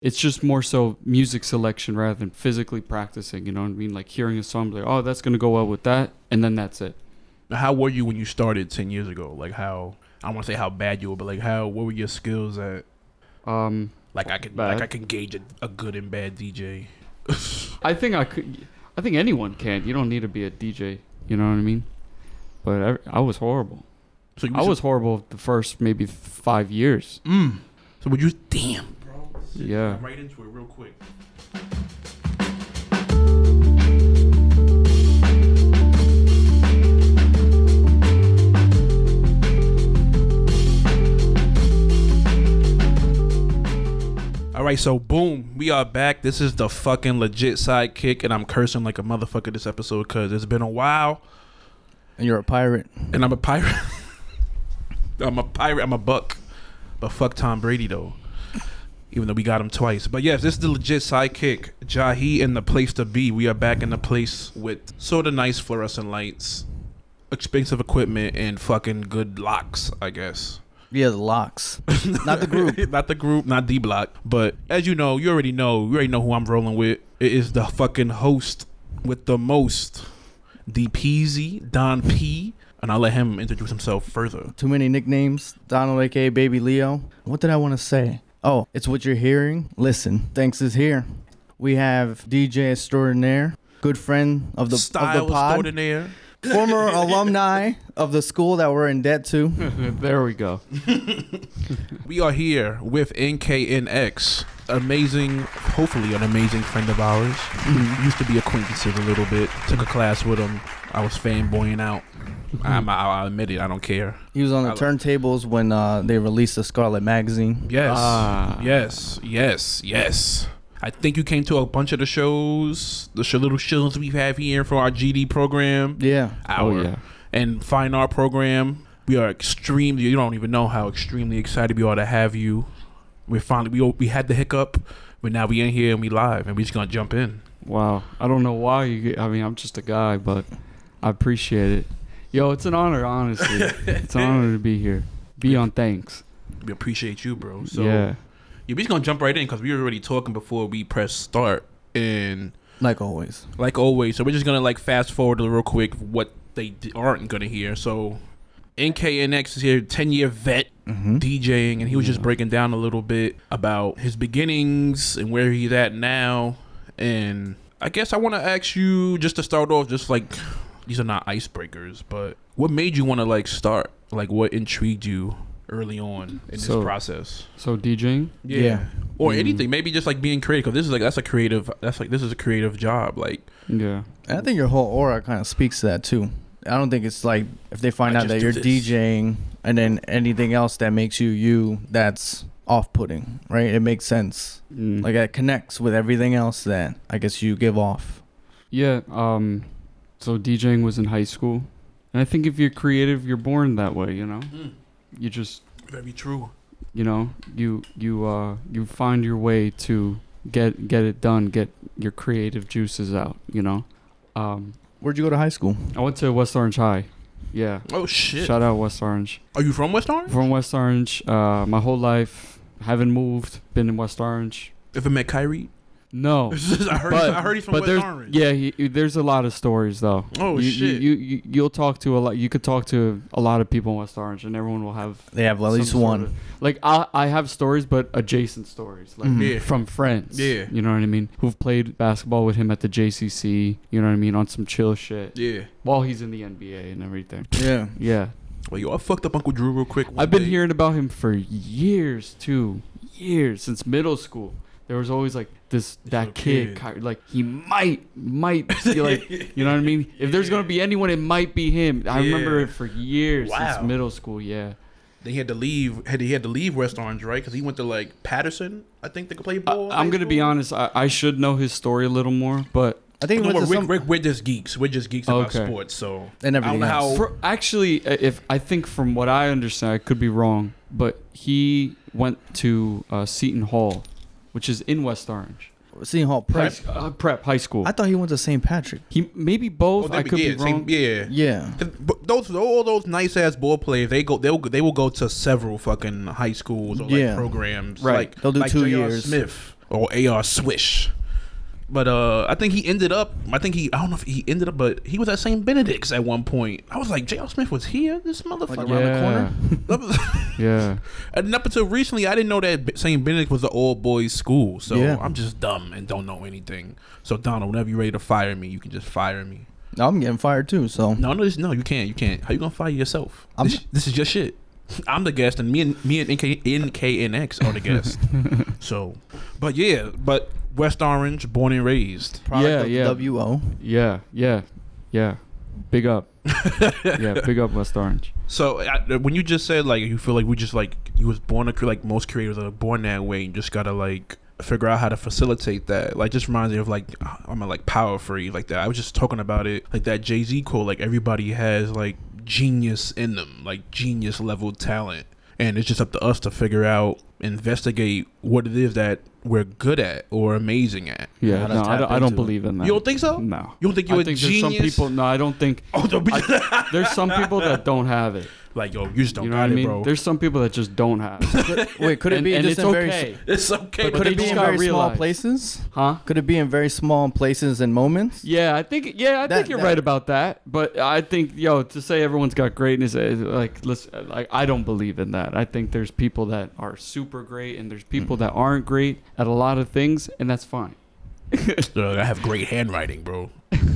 It's just more so music selection rather than physically practicing. You know what I mean? Like hearing a song, like, oh, that's gonna go well with that, and then that's it. How were you when you started ten years ago? Like how I want to say how bad you were, but like how what were your skills at? Um, Like I can Bad. like I can gauge a, a good and bad DJ. I think I could. I think anyone can. You don't need to be a DJ. You know what I mean? But I, I was horrible. So you I was horrible the first maybe five years. Mm. So would you? Damn, bro. Yeah. Right into it real quick. All right, so boom, we are back. This is the fucking legit sidekick, and I'm cursing like a motherfucker this episode because it's been a while, And you're a pirate. and I'm a pirate. I'm a pirate. I'm a buck, but fuck Tom Brady though. Even though we got him twice, but yes, this is the legit sidekick, Jahi, in the place to be. We are back in the place with sort of nice fluorescent lights, expensive equipment, and fucking good locks, I guess. Yeah, the locks. Not the group. not the group, not D Block. But as you know, you already know, you already know who I'm rolling with. It is the fucking host with the most, D Peasy, Don P. And I'll let him introduce himself further. Too many nicknames. Donald, aka Baby Leo. What did I want to say? Oh, it's what you're hearing. Listen, thanks is here. We have DJ extraordinaire, good friend of the Style of the pod, extraordinaire. former alumni of the school that we're in debt to. there we go. We are here with NKNX, amazing, hopefully an amazing friend of ours. Mm-hmm. Used to be acquaintances a little bit. Took a class with him. I was fanboying out. I'm, I'll admit it. I don't care. He was on the I- turntables when uh, they released the Scarlet magazine. Yes. Ah. Yes. Yes. Yes. I think you came to a bunch of the shows, the sh- little shows we have here for our GD program, Yeah. our Oh yeah. and fine art program. We are extremely. You don't even know how extremely excited we are to have you. We finally we we had the hiccup, but now we in here and we live and we just gonna jump in. Wow. I don't know why you. Get, I mean, I'm just a guy, but I appreciate it. Yo, it's an honor. Honestly, it's an honor to be here. Be on thanks. We appreciate you, bro. So yeah. yeah, we just gonna jump right in because we were already talking before we press start and. Like always. like always. So we're just gonna like fast forward real quick what they aren't gonna hear. So NKNX is here, ten year vet Mm-hmm. DJing, and he was just breaking down a little bit about his beginnings and where he's at now. And I guess I want to ask you just to start off, just like these are not icebreakers, but what made you want to like start? Like what intrigued you early on in So- this process? So DJing. Yeah. Or Mm. anything, maybe just like being creative. Because this is like that's a creative. That's like this is a creative job. Like Yeah. And I think your whole aura kind of speaks to that too. I don't think it's like if they find I out that you're this. DJing and then anything else that makes you you, that's off-putting, right? It makes sense. Mm. Like it connects with everything else that I guess you give off. Yeah. Um. So DJing was in high school, and I think if you're creative, you're born that way. You know. You just very true. you know you you uh you find your way to get get it done get your creative juices out you know um Where'd you go to high school? i went to west orange high yeah Oh shit! shout out west orange Are you from West Orange? from west orange uh my whole life haven't moved been in west orange Ever met Kyrie? No I heard. But- I heard he's from but West there's Orange. yeah he, he- there's a lot of stories though Oh you, shit! you, you you you'll talk to a lot you could talk to a lot of people in west orange and everyone will have They have at least some sort one. of- like I I have stories, but adjacent stories, like Mhm. Yeah. from friends. Yeah. you know what I mean. Who've played basketball with him at the JCC. You know what I mean on some chill shit yeah. while he's in the NBA and everything. Yeah. Yeah, Well, yo, I fucked up Uncle Drew real quick. one I've been day. hearing about him for years too. Years since middle school. There was always like this that kid, kid. Like he might might be like you know what I mean. If there's gonna be anyone, it might be him. I remember it for years Wow. since middle school. Yeah. Then he had to leave. Had he had to leave West Orange, right? Because he went to like Paterson. I think they could play I, ball. in I'm gonna be honest. I, I should know his story a little more, but I think it No, went we're, some. we're, we're just geeks. We're just geeks about Okay. sports. So And I don't everything know how. else. For, actually, uh, if I think from what I understand, I could be wrong, but he went to uh, Seton Hall, which is in West Orange. Seton Hall prep. s- uh, prep high school. I thought he went to St. Patrick. he maybe both. they I could yeah, be same- wrong. yeah. Yeah. 'Cause- But those all those nice ass ball players, they go they'll they will go to several fucking high schools or like Yeah. programs. Right. Like They'll do like two J.R. years. Smith or JR Swish. But uh, I think he ended up. I think he. I don't know if he ended up, but he was at St. Benedict's at one point. I was like, J.R. Smith was here. This motherfucker. around the corner? yeah. and up until recently, I didn't know that St. Benedict was the old boys school. So Yeah. I'm just dumb and don't know anything. So Donald, whenever you're ready to fire me, you can just fire me. No, I'm getting fired too. So No, no, no, you can't. You can't. How you gonna fire yourself? I'm- This, this is your shit. I'm the guest, and me and me and NK, NKNX are the guest. so, but yeah, but West Orange, born and raised. product Yeah, of yeah. WO. Yeah, yeah, yeah. Big up. yeah, big up West Orange. So I, uh, when you just said like you feel like we just like you was born a, like most creators are born that way, and just gotta like figure out how to facilitate that. Like just reminds me of like I'm a, like power free like that. I was just talking about it like that Jay Z quote. Like everybody has like genius in them, like genius level talent, and it's just up to us to figure out, investigate what it is that we're good at or amazing at. Yeah, no, I don't, I don't believe in that. You don't think so? No. You don't think you're I a think genius? there's some people. No, I don't think. Oh, don't be There's some people that don't have it. Like yo, you just don't You know got what I it, mean? bro. There's some people that just don't have it. Wait, could it and, be and just it's in very okay, it's okay, But but could they it be in gotta very small places? huh? Could it be in very small places and moments? Yeah, I think. Yeah, I That- think you're that- right about that. But I think, yo, to say everyone's got greatness, is like, listen, like I don't believe in that. I think there's people that are super great, and there's people Mm-hmm. that aren't great at a lot of things, and that's fine. Ugh, I have great handwriting, bro.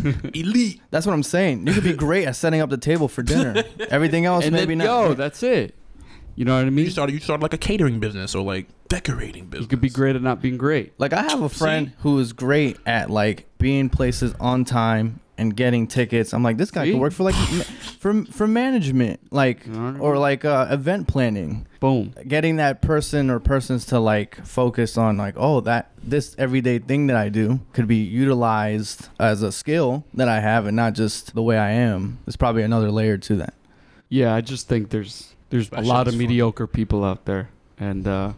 Elite. That's what I'm saying. You could be great at setting up the table for dinner. Everything else, and maybe then, not. yo, that's it. You know what I mean? You started. You started like a catering business or like decorating business. You could be great at not being great. Like I have a friend who is great at like being places on time and getting tickets. I'm like, this guy See? could work for like for for management, like or like uh, event planning. Boom. Getting that person or persons to like focus on like, oh, that this everyday thing that I do could be utilized as a skill that I have and not just the way I am. There's probably another layer to that. Yeah, I just think there's there's a lot of mediocre people out there, and uh,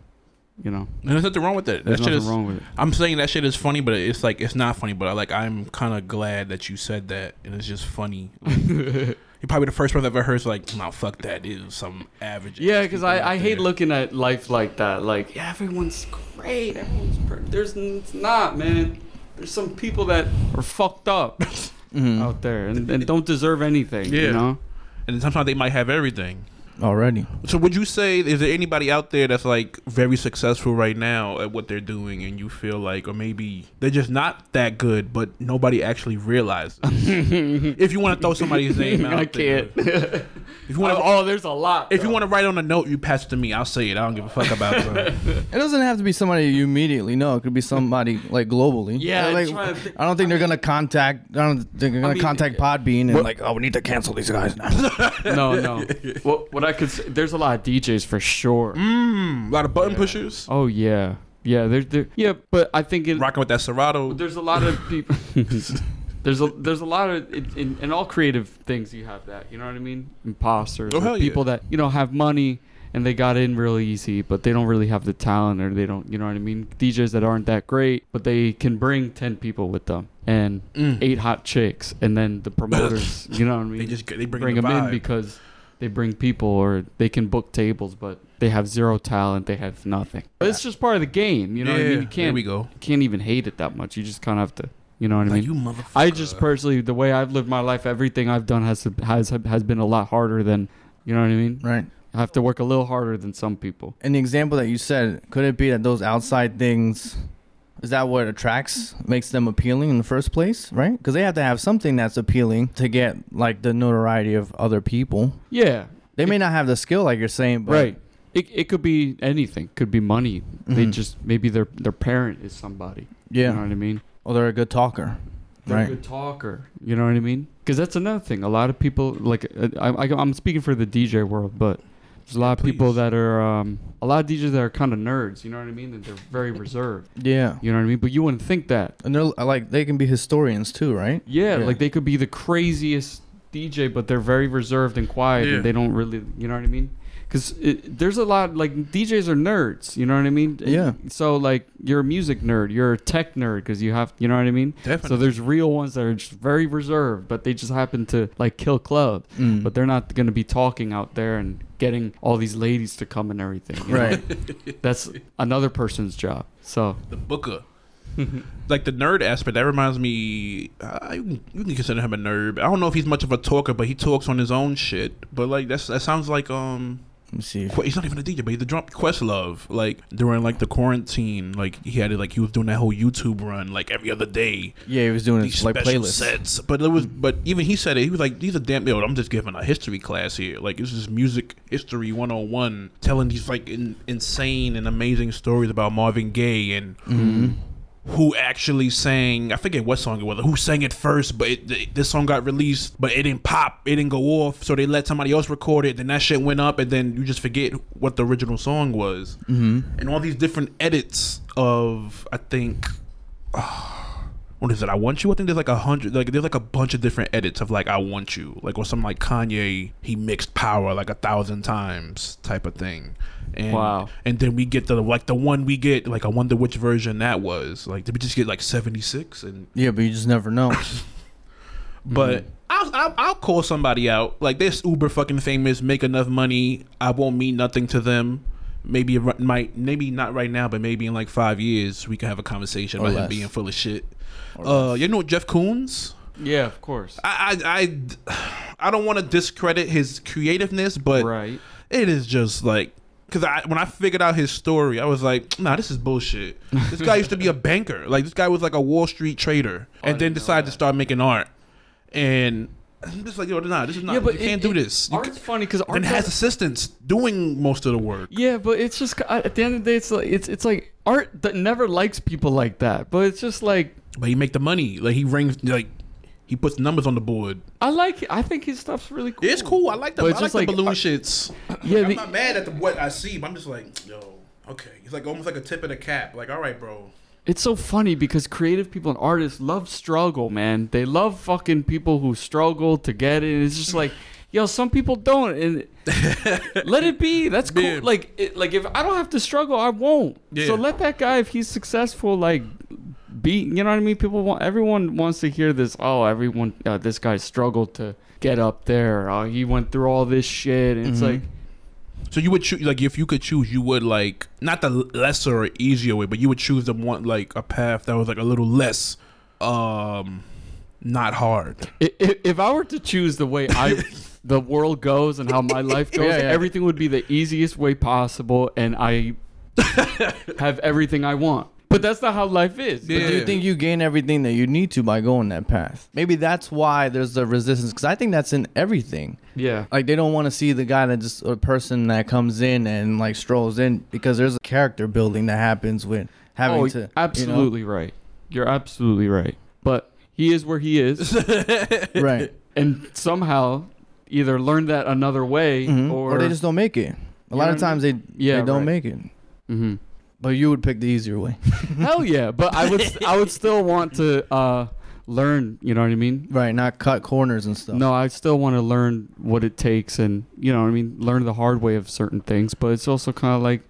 you know, And there's nothing wrong with it. There's shit nothing is. wrong with it. I'm saying that shit is funny, but it's like it's not funny. But I like I'm kind of glad that you said that, and it's just funny. You're probably the first person I've ever heard is like, "No, fuck that." It is some average. Yeah, because I, I hate looking at life like that. Like, yeah, everyone's great. Everyone's per- there's it's not, man. There's some people that are fucked up Mhm. out there and, and don't deserve anything. Yeah. You know? and sometimes they might have everything. Already. So would you say is there anybody out there that's like very successful right now at what they're doing and you feel like or maybe they're just not that good but nobody actually realizes? if you want to throw somebody's name out I there. can't. If you want to oh, oh, there's a lot. if you want to write on a note you pass it to me, I'll say it. I don't give a fuck about it. It doesn't have to be somebody you immediately know. It could be somebody like globally. Yeah, I'm like, trying I don't think they're gonna contact. I don't think they're gonna mean, contact Podbean and like, oh, we need to cancel these guys now. no, no. what, what I could say, there's a lot of DJs for sure. mm, a lot of button pushers. Oh yeah, yeah. There's there, yeah, but I think it, Rocking with that Serato. there's a lot of people. there's a there's a lot of in, in, in all creative things you have that. You know what I mean? Imposters, Oh, hell yeah. people that you know have money and they got in really easy, but they don't really have the talent or they don't. You know what I mean? DJs that aren't that great, but they can bring ten people with them and Mm. eight hot chicks, and then the promoters. you know what I mean? They just they bring, bring the them in because they bring people or they can book tables, but they have zero talent. They have nothing. But it's just part of the game. You know what I Yeah, mean? You there can't we go. you can't even hate it that much. You just kind of have to. You know what I Like mean? you motherfucker. I just personally, the way I've lived my life, everything I've done has has has been a lot harder than. You know what I mean? right. I have to work a little harder than some people. In the example that you said, could it be that those outside things is that what attracts makes them appealing in the first place, right? Because they have to have something that's appealing to get like the notoriety of other people. Yeah. They may not have the skill like you're saying, but Right. It, it could be anything. Could be money. They Mhm. just maybe their their parent is somebody. yeah, You know what I mean? or they're a good talker. They're Right. a good talker. You know what I mean? Because that's another thing. A lot of people like uh, I, I, I'm speaking for the DJ world, but there's a lot of people Please. that are um, a lot of DJs that are kind of nerds. You know what I mean? And they're very reserved. Yeah, You know what I mean? But you wouldn't think that. and they're like they can be historians too, right? Yeah, Yeah. like they could be the craziest DJ, but they're very reserved and quiet, Yeah. and they don't really. You know what I mean? Because there's a lot like DJs are nerds. You know what I mean? Yeah. So like you're a music nerd, you're a tech nerd because you have, you know what I mean? Definitely. So there's real ones that are just very reserved, but they just happen to like kill club, Mm. But they're not going to be talking out there and getting all these ladies to come and everything. you know? right. That's another person's job. So the booker. like the nerd aspect, that reminds me. I, you can consider him a nerd. I don't know if he's much of a talker, but he talks on his own shit. But like that's that sounds like um Let me see. Qu- he's not even a DJ, but a drum Questlove. Like during like the quarantine, like he had it like he was doing that whole YouTube run like every other day. Yeah, he was doing These his like playlists. sets. But it was but even he said it, he was like, These are damn yo, I'm just giving a history class here. Like this is music history one on one, telling these like in, insane and amazing stories about Marvin Gaye and Mm-hmm. Who actually sang I forget what song it was, who sang it first, but it, th- this song got released, but it didn't pop, it didn't go off, so they let somebody else record it, then that shit went up, and then you just forget what the original song was. Mm-hmm. And all these different edits of, I think, what is it? I want you. I think there's like a hundred. Like there's like a bunch of different edits of like I want you. Like or some like Kanye. He mixed power like a thousand times type of thing. And, Wow. And then we get the like the one we get. Like I wonder which version that was. Like did we just get like seventy six? And Yeah, but you just never know. but. I'll, I'll, I'll call somebody out. Like this uber fucking famous, make enough money. I won't mean nothing to them. Maybe it might, maybe not right now, but maybe in like five years we can have a conversation Or about him being full of shit. Or Uh, less. you know Jeff Koons? yeah, of course. I I I, I don't want to discredit his creativeness, but right. it is just like because I when I figured out his story, I was like, nah, this is bullshit. This guy used to be a banker. Like this guy was like a Wall Street trader, Oh, and then decided to start making art. And I'm just like, yo, nah, this is not. yeah, but you can't it- do it- this. You Art's ca- funny because art and has assistants doing most of the work. Yeah, but it's just at the end of the day, it's like it's it's like art that never likes people like that. But it's just like But he make the money. Like he rings like he puts numbers on the board. I like. It. I think his stuff's really cool. It's cool. I like the But I it's like just the like, balloon shits. Yeah, I'm the- not mad at the, what I see, but I'm just like, yo, okay. It's like almost like a tip of the cap. Like, all right, bro. It's so funny because creative people and artists love struggle, man. They love fucking people who struggle to get it. It's just like, yo, some people don't, and let it be. That's cool. Yeah. Like, it, like if I don't have to struggle, I won't. Yeah. So let that guy, if he's successful, like, be. You know what I mean? People want. Everyone wants to hear this. Oh, everyone. Uh, this guy struggled to get up there. Oh, he went through all this shit. And It's Mhm. like. So you would choose, like, if you could choose, you would like not the lesser or easier way, but you would choose the one like a path that was like a little less, um, not hard. I- i- If I were to choose the way I, the world goes and how my life goes, Yeah, yeah. everything would be the easiest way possible, and I have everything I want. But that's not how life is. But do you think you gain everything that you need to by going that path? Maybe that's why there's the resistance because I think that's in everything. Yeah. Like they don't want to see the guy that just a person that comes in and like strolls in because there's a character building that happens with having oh, to you know? absolutely right. You're absolutely right. But he is where he is, right. and somehow either learn that another way Mhm. or, Or, they just don't make it. A lot of times they Yeah, they don't right. make it. hmm But you would pick the easier way. Hell yeah! But I would I would still want to uh, learn. You know what I mean? right, not cut corners and stuff. No, I still want to learn what it takes and, you know what I mean, learn the hard way of certain things. But it's also kind of like,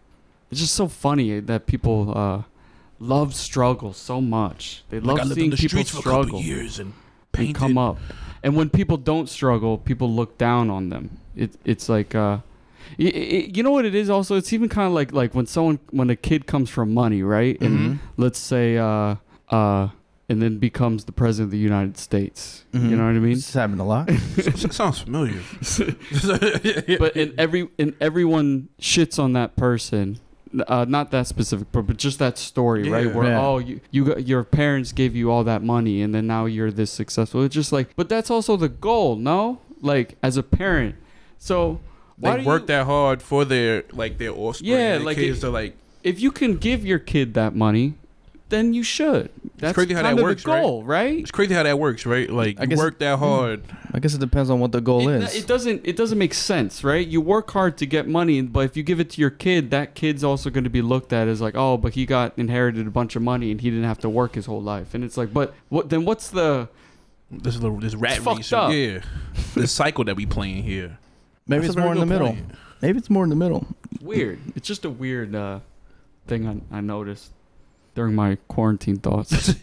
it's just so funny that people uh, love struggle so much. They love like I seeing the people streets for struggle years and and come up. And when people don't struggle, people look down on them. It, it's like, uh, y- y- you know what it is also? It's even kind of like, like when someone, when a kid comes from money, right? And Mhm. let's say, uh, uh, and then becomes the president of the United States. You Mhm. know what I mean? This happened a lot. Sounds familiar. but in every in everyone shits on that person uh, not that specific but, but just that story right where Yeah. oh you, you got, your parents gave you all that money and then now you're this successful it's just like but that's also the goal no like as a parent so why they work you- that hard for their like their offspring. Yeah, their like kids it- to like if you can give your kid that money then you should that's crazy how kind that of works, the right? goal right, it's crazy how that works, right? Like I you work that mm, hard. I guess it depends on what the goal it, is. it doesn't it doesn't make sense, right? You work hard to get money, but if you give it to your kid, that kid's also going to be looked at as like, oh, but he got inherited a bunch of money and he didn't have to work his whole life, and it's like, but what then? What's the This is a, this rat It's fucked race. up. Yeah, this cycle that we playing here. Maybe That's it's more in the middle. point. Maybe it's more in the middle. Weird. It's just a weird uh, thing I, I noticed during my quarantine thoughts.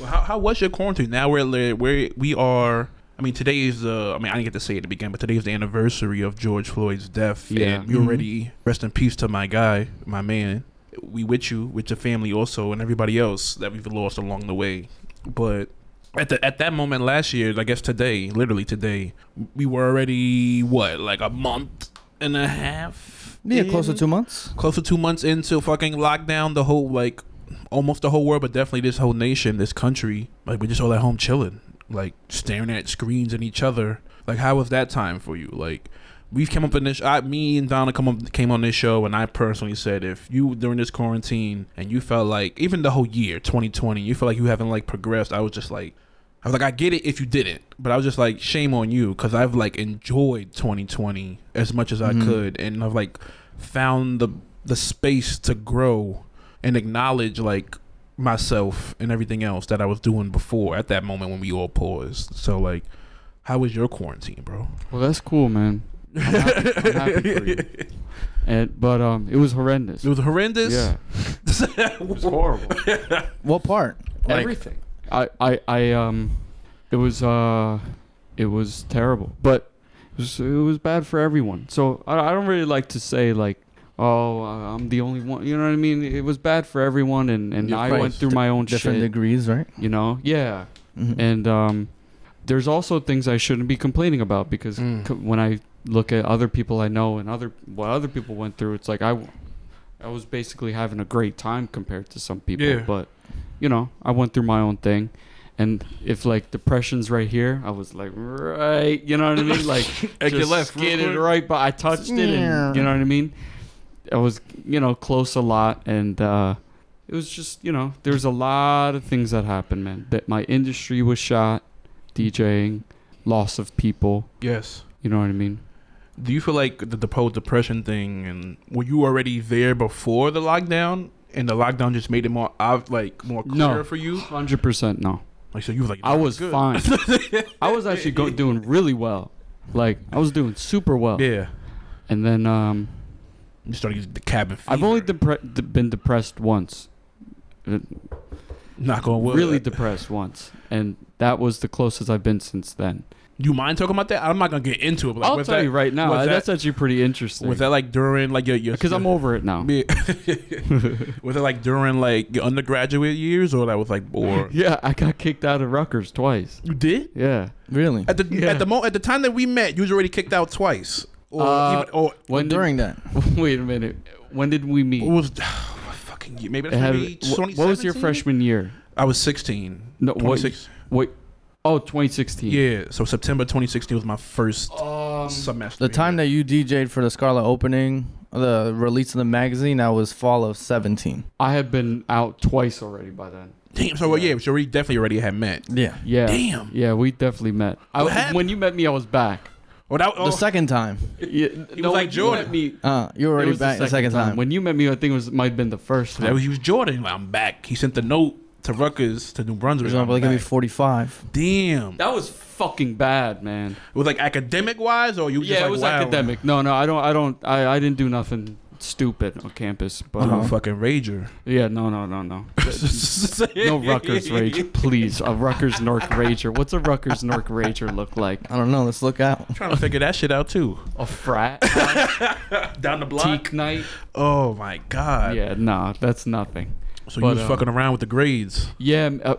Well, how, how was your quarantine? Now we're li- we're. I mean, today is uh. I mean, I didn't get to say it at the beginning, but today is the anniversary of George Floyd's death. Yeah. and we Mhm. already rest in peace to my guy, my man. We with you, with your family also, and everybody else that we've lost along the way. But at the at that moment last year, I guess today, literally today, we were already what like a month and a half. Yeah, close to two months. close to two months into fucking lockdown, the whole like almost the whole world, but definitely this whole nation, this country, like we're just all at home chilling, like staring at screens and each other. Like, how was that time for you? Like, we've come up in this. I, me and Donna come up, came on this show, and I personally said, if you during this quarantine and you felt like even the whole year 2020, you felt like you haven't like progressed. I was just like. I was like, I get it if you didn't, but I was just like, shame on you, because I've like enjoyed 2020 as much as. I mm-hmm. could, and I've like found the the space to grow and acknowledge like myself and everything else that I was doing before at that moment when we all paused. So like, how was your quarantine, bro? well, that's cool, man. I'm happy, I'm happy for you. And but um, it was horrendous. It was horrendous. Yeah, it was horrible. What part? Like, Everything. I, I, I, um, it was, uh, it was terrible, but it was, it was bad for everyone. So I, I don't really like to say like, oh, uh, I'm the only one. You know what I mean? It was bad for everyone, and and Yeah, I went through my own different shit. degrees, right? You know? Yeah. Mhm. And um, there's also things I shouldn't be complaining about because Mm. c- when I look at other people I know and other what other people went through, it's like I, I was basically having a great time compared to some people. Yeah. But, you know, I went through my own thing, and if like depression's right here, I was like right, you know what I mean? Like At your just left, real skidded quick. right, but I touched it, and you know what I mean. I was you know close a lot, and uh, it was just you know there's a lot of things that happened, man. That my industry was shot, DJing, loss of people. Yes. You know what I mean? Do you feel like the, the whole depression thing, and were you already there before the lockdown, and the lockdown just made it more like more clear No. for you? Hundred percent no. Like so, you were like, I was good. fine. I was actually go- doing really well. Like I was doing super well. Yeah. And then um, You started using the cabin. Fever. I've only depre- de- been depressed once. Knock on wood. really depressed once, and that was the closest I've been since then. You mind talking about that? I'm not gonna get into it. But like, I'll was tell that, you right now, that- that's actually pretty interesting. Was that like during like your your? because I'm over it now. Yeah. was it like during like your undergraduate years, or that was like or Yeah, I got kicked out of Rutgers twice. you did Yeah. Really? at the Yeah. at the mo- at the time that we met, you was already kicked out twice, or Uh, even or When During that. wait a minute. When did we meet? what was fucking year? Maybe It that's had- maybe wh- what was your freshman year? I was 16. No, what? 26. Wait. Oh, 2016. Yeah, so September 2016 was my first Um, semester. The time that you DJ'd for the Scarlet opening, the release of the magazine, that was fall of 17. I had been out twice already by then. damn. So well, yeah, so we definitely already had met. Yeah. Yeah. Damn. Yeah, we definitely met. I, What happened? when you met me, I was back. Well, that, oh, The second time. Yeah, He was like when Jordan. You met me, Uh, you were it already was back the second time. When you met me, I think it was might have been the first that time. was, he was Jordan. Like, I'm back. He sent the note to Rutgers to New Brunswick. He's I'm give me 45. Damn. that was fucking bad, man. It was like academic wise, or you? were yeah, just it was wow. academic. No, no, I don't, I don't, I, I didn't do nothing stupid on campus. But I'm uh, a fucking rager. yeah, no, no, no, no. no Rutgers rage, please. A Rutgers North Rager. What's a Rutgers North Rager look like? I don't know. Let's look out. I'm trying to figure that shit out too. A frat? Down the block. Teak night? Oh my god. Yeah, nah, that's nothing. So But, you was um, fucking around with the grades. Yeah, uh,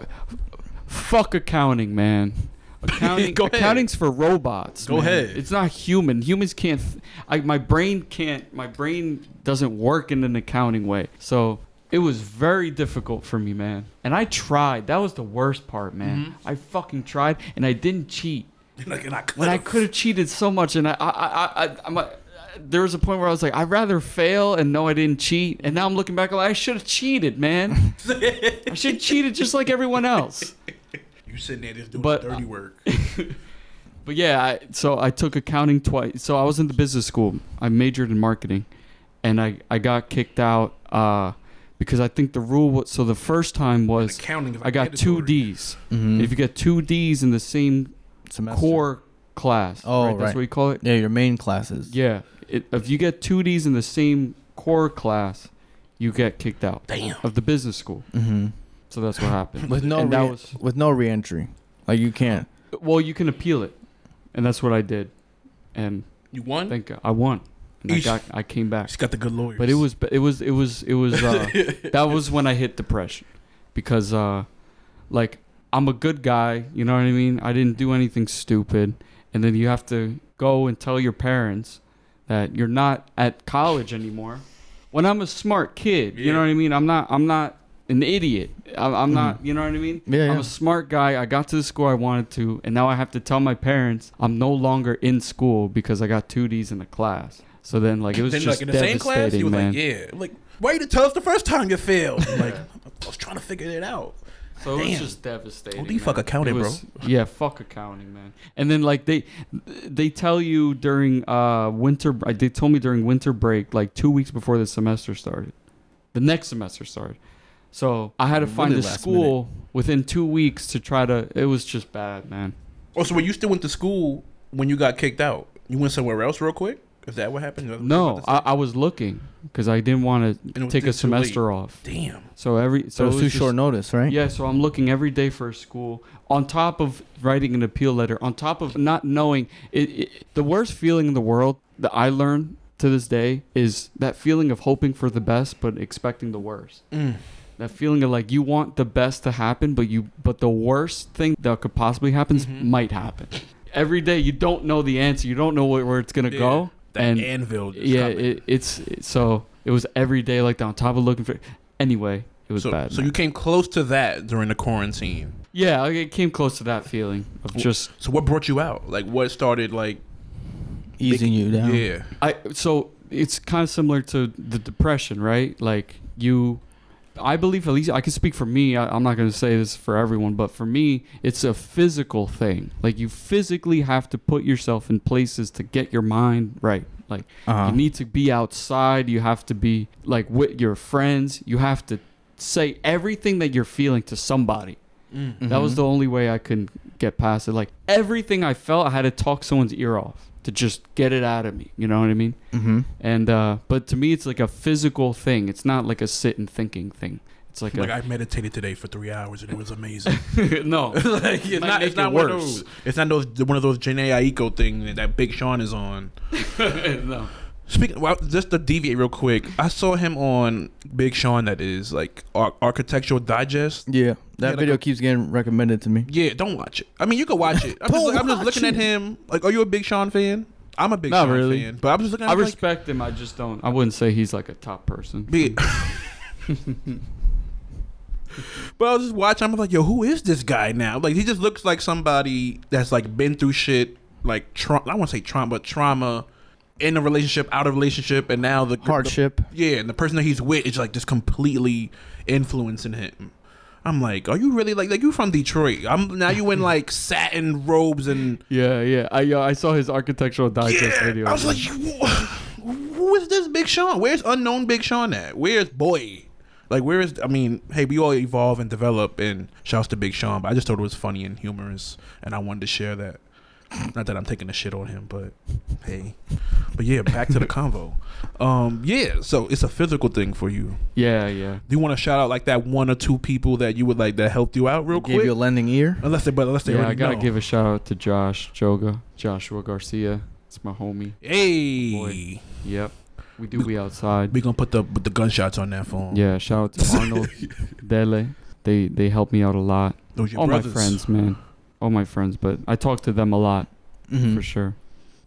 fuck accounting, man. Accounting, accounting's for robots. Go man. ahead. It's not human. Humans can't. th- I, my brain can't. My brain doesn't work in an accounting way. So it was very difficult for me, man. And I tried. That was the worst part, man. Mm-hmm. I fucking tried, and I didn't cheat. like, and I I could've- cheated so much, and I, I, I, I I'm a, there was a point where I was like, I'd rather fail and know I didn't cheat. And now I'm looking back, like I should have cheated, man. I should have cheated just like everyone else. You sitting there just doing But- dirty work. But yeah, I, so I took accounting twice. So I was in the business school. I majored in marketing, and I I got kicked out uh, because I think the rule was so the first time was Accounting. Is I got two mandatory. D's. Mhm. If you get two D's in the same Semester. core class, Oh, right, that's right. what you call it. Yeah, your main classes. Yeah, it, if you get two D's in the same core class, you get kicked out Damn. of the business school. Mm-hmm. So that's what happened. With no and that re- was with no reentry, like you can't. well, you can appeal it, and that's what I did, and You won. thank God I won, and I got I came back. She's got the good lawyers. But it was it was it was it was uh, that was when I hit depression because uh like I'm a good guy, you know what I mean? I didn't do anything stupid and then you have to go and tell your parents that you're not at college anymore. When I'm a smart kid, you know what I mean? I'm not I'm not an idiot. I'm, I'm not, you know what I mean? Yeah, I'm yeah. a smart guy. I got to the school I wanted to, and now I have to tell my parents I'm no longer in school because I got two D's in the class. So then, like, it was then just like in the same class, he was man. like, "Yeah, like why you didn't tell us the first time you failed?" Like I was trying to figure it out. So it was Damn. just devastating. Holy fuck accounting, It bro. Yeah, fuck accounting, man. And then like they they tell you during uh winter they told me during winter break like 2 weeks before the semester started. The next semester started. So I had to find a last school within 2 weeks to try to it was just bad, man. Oh, so when you still went to school when you got kicked out, you went somewhere else real quick? Is that what happened? That's what No, I. I was looking cuz I didn't want to take a just late. semester off. Damn. So every so So it was too just- short notice, right? Yeah, so I'm looking every day for a school on top of writing an appeal letter, on top of not knowing it, it, the worst feeling in the world that I learned to this day is that feeling of hoping for the best but expecting the worst. Mm. That feeling of like you want the best to happen, but you but the worst thing that could possibly happen Mhm. might happen. Every day you don't know the answer, you don't know where, where it's gonna Yeah, go, That and anvil. Just yeah, it, it's so it was every day like that on top of looking for. Anyway, it was so, bad. So man. you came close to that during the quarantine. Yeah, I- it came close to that feeling of just So what brought you out? Like what started like Easing you down. Yeah. I. So it's kind of similar to the depression, right? Like you, I believe at least I can speak for me. I, I'm not going to say this for everyone, but for me, it's a physical thing. Like you physically have to put yourself in places to get your mind right. Like Uh-huh. you need to be outside. You have to be like with your friends. You have to say everything that you're feeling to somebody. Mm. That was Mhm. the only way I could get past it. Like everything I felt, I had to talk someone's ear off to just get it out of me. You know what I mean? Mm-hmm. And uh, but to me, it's like a physical thing. It's not like a sit and thinking thing. It's like, Like a I meditated today for three hours and it was amazing. no. like, it's not. make It's not it one of worse. those. It's not those one of those Jhené Aiko thing that Big Sean is on. no. Speaking, well, just to deviate real quick, I saw him on Big Sean. That is like Ar- Architectural Digest. Yeah, that like video a- keeps getting recommended to me. Yeah, don't watch it. I mean, you can watch it. I'm, just, Don't I'm just watch looking at him. Like, are you a Big Sean fan? I'm a Big Not Sean really. fan, but I'm just looking at I him like, respect him. I just don't. I wouldn't say he's like a top person. Be- but I was just watching. I'm like, yo, who is this guy now? Like, he just looks like somebody that's like been through shit, like trauma. I want to say trauma, but trauma in a relationship, out of relationship, and now the Hardship. the- yeah, and the person that he's with is like just completely influencing him. I'm like, are you really like like you from Detroit? I'm now you in like satin robes and Yeah, yeah. I uh, I saw his architectural digest yeah. video. I was like, who is this Big Sean? Where's unknown Big Sean at? Where's Boy? Like, where is? I mean, hey, we all evolve and develop, and shouts to Big Sean. But I just thought it was funny and humorous, and I wanted to share that. Not that I'm taking the shit on him, but hey, but yeah, back to the convo. Um, yeah, so it's a physical thing for you. yeah, yeah. Do you want to shout out like that one or two people that you would like that helped you out real Gave quick? you a lending ear. unless they, but unless they Yeah, I already gotta know. give a shout out to Josh Joga, Joshua Garcia. It's my homie. Hey, Boy. Yep. We do be outside. we gonna put the put the gunshots on that phone. Yeah, shout out to Arnold Dele. They they help me out a lot. those your All brothers. my friends, man. All my friends, but I talk to them a lot Mhm. for sure.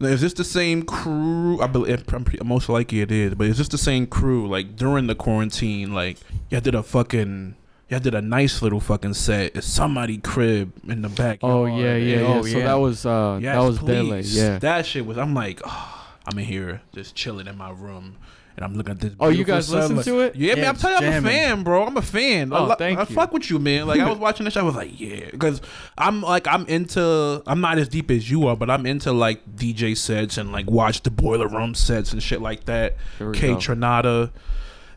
Now, is this the same crew? I believe I'm pretty, most likely it is, but is this the same crew? Like during the quarantine, like y'all did a fucking, y'all did a nice little fucking set at somebody crib in the back. Oh yeah, yeah, yeah. Oh, So yeah. that was uh Yes, that was. Dele. Yeah. that shit was. I'm like, oh, I'm in here just chilling in my room, and I'm looking at this. Oh, you beautiful guys listen sunlight. to it? Yeah, man, I'm telling you, I'm a fan, bro. I'm a fan. I, Oh, lo- thank I you. fuck with you, man. Like I was watching this, I was like, yeah, because I'm like, I'm into. I'm not as deep as you are, but I'm into like DJ sets and like watch the boiler room sets and shit like that. There K go. Trinata.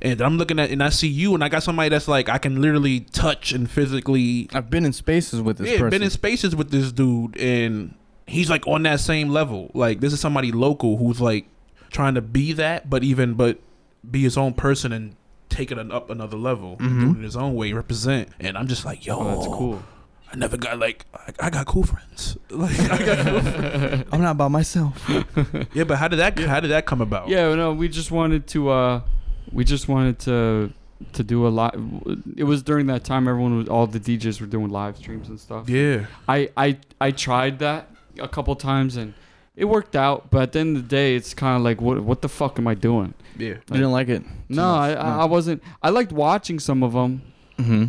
And I'm looking at, and I see you, and I got somebody that's like I can literally touch and physically. I've been in spaces with this Yeah, person. been in spaces with this dude, and he's like on that same level. Like this is somebody local who's like trying to be that, but even but be his own person and take it an, up another level, and do Mhm. it in his own way, represent. And I'm just like, yo, Oh, that's cool. I never got like I, I got cool friends. Like, I got cool friends. I'm not by myself. yeah, but how did that how did that come about? Yeah, no, we just wanted to. uh We just wanted to to do a lot. It was during that time everyone was all the DJs were doing live streams and stuff. yeah, I I I tried that a couple times and it worked out, but at the end of the day, it's kind of like what what the fuck am I doing? yeah. You didn't like it? No, I I I wasn't. I liked watching some of them, Mm-hmm.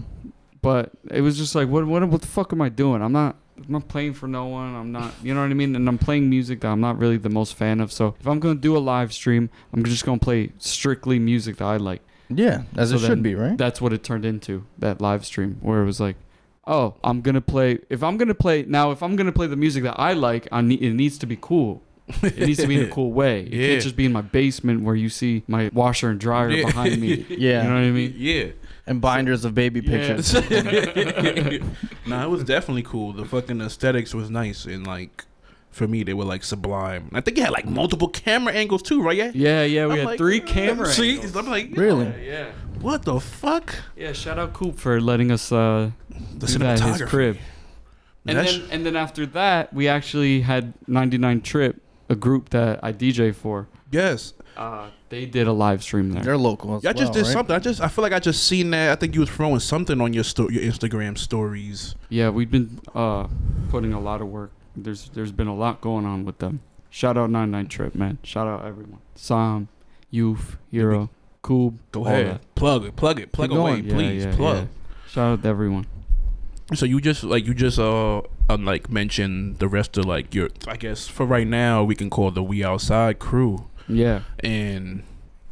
but it was just like what what what the fuck am I doing? I'm not. I'm not playing for no one. I'm not, you know what I mean? And I'm playing music that I'm not really the most fan of. So if I'm gonna do a live stream, I'm just gonna play strictly music that I like. Yeah, as So it should be, right? That's what it turned into that live stream where it was like, oh, I'm gonna play. If I'm gonna play now, if I'm gonna play the music that I like, I need, it needs to be cool. It needs to be in a cool way. It Yeah. can't just be in my basement where you see my washer and dryer Yeah. behind me. Yeah. You know what I mean? Yeah. and binders of baby Yeah. pictures. nah, it was definitely cool. The fucking aesthetics was nice and like for me they were like sublime. I think it had like multiple camera angles too, right? Yeah. Yeah, yeah. We I'm had like, three camera See, angles. I'm like, Really? Yeah, yeah. What the fuck? Yeah, shout out Coop for letting us uh, The do that in his crib. And That's- then, and then after that, we actually had 99 Trip, a group that I DJ for. yes, Uh, they did a live stream there. They're local as yeah, I just well, did right? something. I just I feel like I just seen that. I think you was throwing something on your sto- your Instagram stories. Yeah, we've been uh, putting a lot of work. There's there's been a lot going on with them. Shout out 99 Trip, man. Shout out everyone. Sam, Youth, Hero, Coob. Go ahead, that. plug it, plug it, plug Keep away, going. Yeah, please, yeah, plug. yeah. Shout out to everyone. So you just like you just uh um, like mentioned the rest of like your I guess for right now we can call the We Outside crew Yeah. and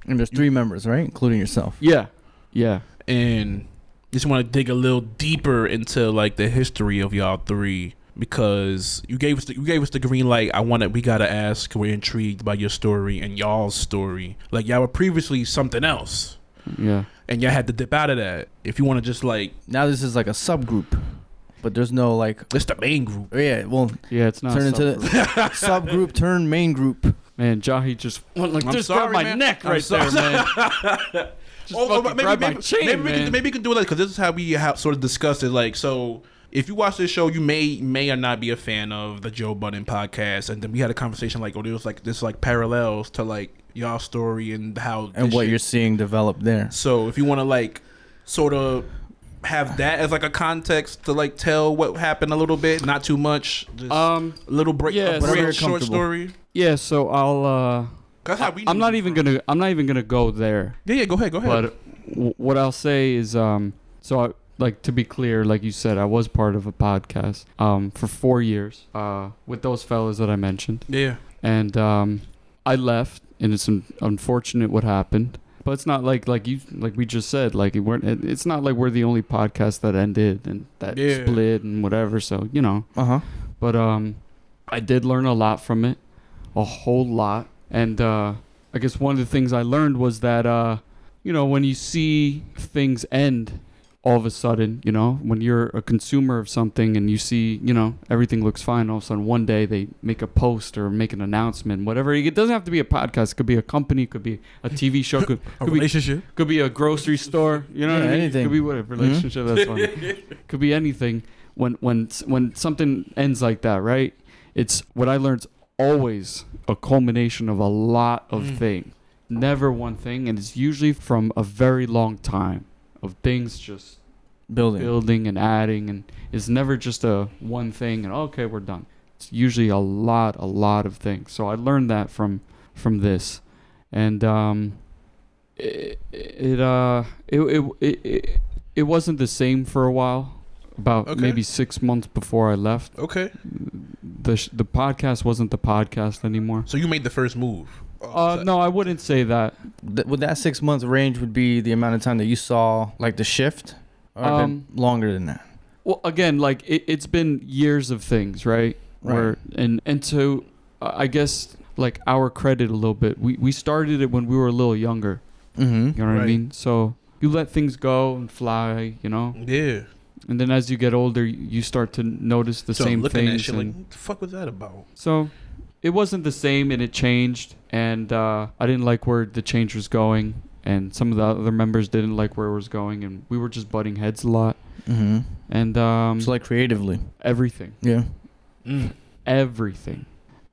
And there's three members, right, including yourself. Yeah. Yeah. and just want to dig a little deeper into like the history of y'all three because you gave us the, you gave us the green light. I wanted we gotta ask. We're intrigued by your story and y'all's story. Like y'all were previously something else, Yeah. and y'all had to dip out of that. If you want to just like Now this is like a subgroup, but there's no like. it's the main group. Oh yeah, well, Yeah, it's not turn a into subgroup. the subgroup turn main group. Man, Jahi just went like I'm this sorry, grab my man. neck right sorry. there, man. just Oh, oh, maybe, grab maybe, my chain, maybe, we man. can, maybe we can do it like because this is how we have sort of discussed it. Like, so if you watch this show, you may may or not be a fan of the Joe Budden podcast, and then we had a conversation like, oh, there was like this like parallels to like y'all story and how and what shit- you're seeing develop there. So if you want to like sort of have that as like a context to like tell what happened a little bit, not too much, just um, a little break, yeah, a so- short story. yeah. So I'll. uh That's how we. I'm not even gonna. I'm not even gonna go there. Yeah, yeah. Go ahead. Go ahead. But w- what I'll say is, um, so I, like to be clear, like you said, I was part of a podcast, um, for four years, uh, with those fellas that I mentioned, yeah. and um, I left, and it's un- unfortunate what happened. But it's not like like you like we just said like it weren't. It, it's not like we're the only podcast that ended and that Yeah. split and whatever. So you know, Uh huh. but um, I did learn a lot from it, a whole lot. And uh, I guess one of the things I learned was that uh, you know, when you see things end all of a sudden, you know, when you're a consumer of something and you see, you know, everything looks fine, all of a sudden one day they make a post or make an announcement, whatever. It doesn't have to be a podcast. It could be a company, it could be a TV show, could, A could be could be a grocery store. You know Yeah, what I mean? anything. Could be whatever relationship. That's fine. Could be anything. When when when something ends like that, right? It's what I learned. Always a culmination of a lot of Mm. things. Never one thing, and it's usually from a very long time of things just Building. building and adding, and it's never just a one thing and okay, we're done. It's usually a lot, a lot of things. So I learned that from from this, and um, it, it uh it, it it it it wasn't the same for a while. About Okay. maybe six months before I left, Okay. the sh- the podcast wasn't the podcast anymore. So you made the first move. Uh, no, I wouldn't say that. Th- would that six months range would be the amount of time that you saw like the shift, or Um, been longer than that? Well, again, like it, it's been years of things, right? Where and and so uh, I guess like our credit a little bit. We we started it when we were a little younger. Mm-hmm. You know what I Right. mean? So you let things go and fly, you know. Yeah. And then as you get older, you start to notice the so same I'm looking at things. shit like, and what the fuck was that about? so it wasn't the same, and it changed, and uh, I didn't like where the change was going, and some of the other members didn't like where it was going, and we were just butting heads a lot, Mm-hmm. and um, so like creatively. everything, Yeah. Mm. everything,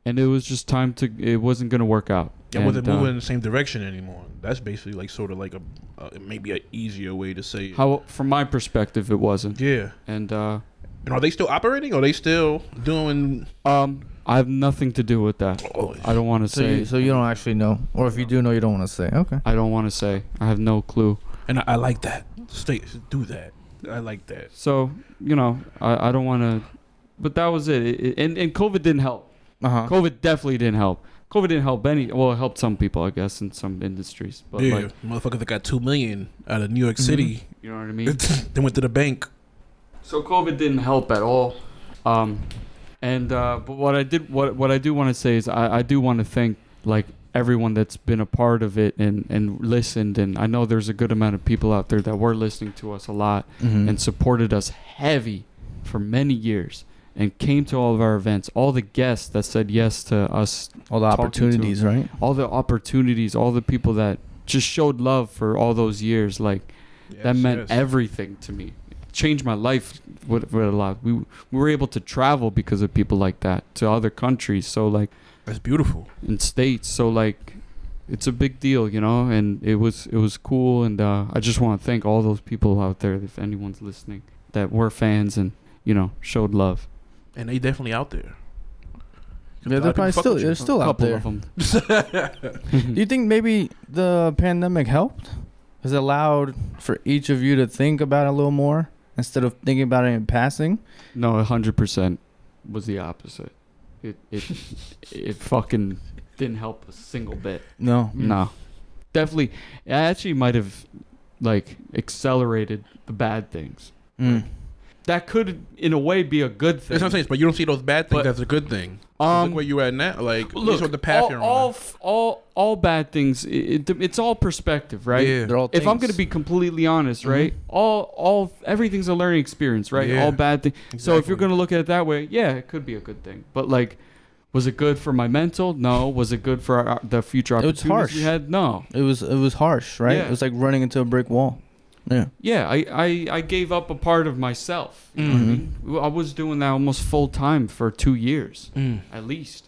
and it was just time to. It wasn't gonna work out. It wasn't And, uh, moving in the same direction anymore. That's basically like sort of like a uh, maybe an easier way to say it. How, from my perspective, it wasn't, yeah. and uh, And are they still operating? Are they still doing? um, I have nothing to do with that. Oh, I don't want to So say. you, so you don't actually know, or if you do know, you don't want to say. Okay. I don't want to say. I have no clue. and I, I like that. Stay, do that. I like that. So you know, I, I don't want to. But that was it. It- it- and and COVID didn't help. Uh huh. COVID definitely didn't help. COVID didn't help any. Well, it helped some people, I guess, in some industries. But yeah, like, motherfuckers that got two million out of New York City, you know what I mean. they went to the bank. So COVID didn't help at all. Um, and uh, but what I did, what what I do want to say is, I, I do want to thank like everyone that's been a part of it and and listened. And I know there's a good amount of people out there that were listening to us a lot Mm-hmm. and supported us heavy for many years and came to all of our events. All the guests that said yes to us all the talking to opportunities, right? all the opportunities, all the people that just showed love for all those years. Like that meant yes. everything to me. It changed my life with, with a lot. We we were able to travel because of people like that to other countries. So like That's beautiful. in states. So like it's a big deal, you know. And it was it was cool. And uh, I just want to thank all those people out there, if anyone's listening, that were fans and you know showed love. And they definitely out there. Yeah, they're probably still they're still a out couple there. of them. Do you think maybe the pandemic helped? Has it allowed for each of you to think about it a little more instead of thinking about it in passing? No, hundred percent was the opposite. It it it fucking didn't help a single bit. No. No, definitely. It actually might have like accelerated the bad things. Mm. That could, in a way, be a good thing. That's what I'm saying. But you don't see those bad things But- as a good thing. Um, look where you at now. Like Look, look, the path all, you're all, on. f- all, all bad things. It, it, it's all perspective, right? Yeah. They're all If I'm gonna be completely honest, right? All, all, everything's a learning experience, right? Yeah. All bad things. So if you're gonna look at it that way, yeah, it could be a good thing. But like, was it good for my mental? No. Was it good for our, the future It was opportunities we had? No. It was it was harsh, right? Yeah. It was like running into a brick wall. Yeah. Yeah, I, I, I gave up a part of myself. You know what I mean? I was doing that almost full time for two years, Mm. at least.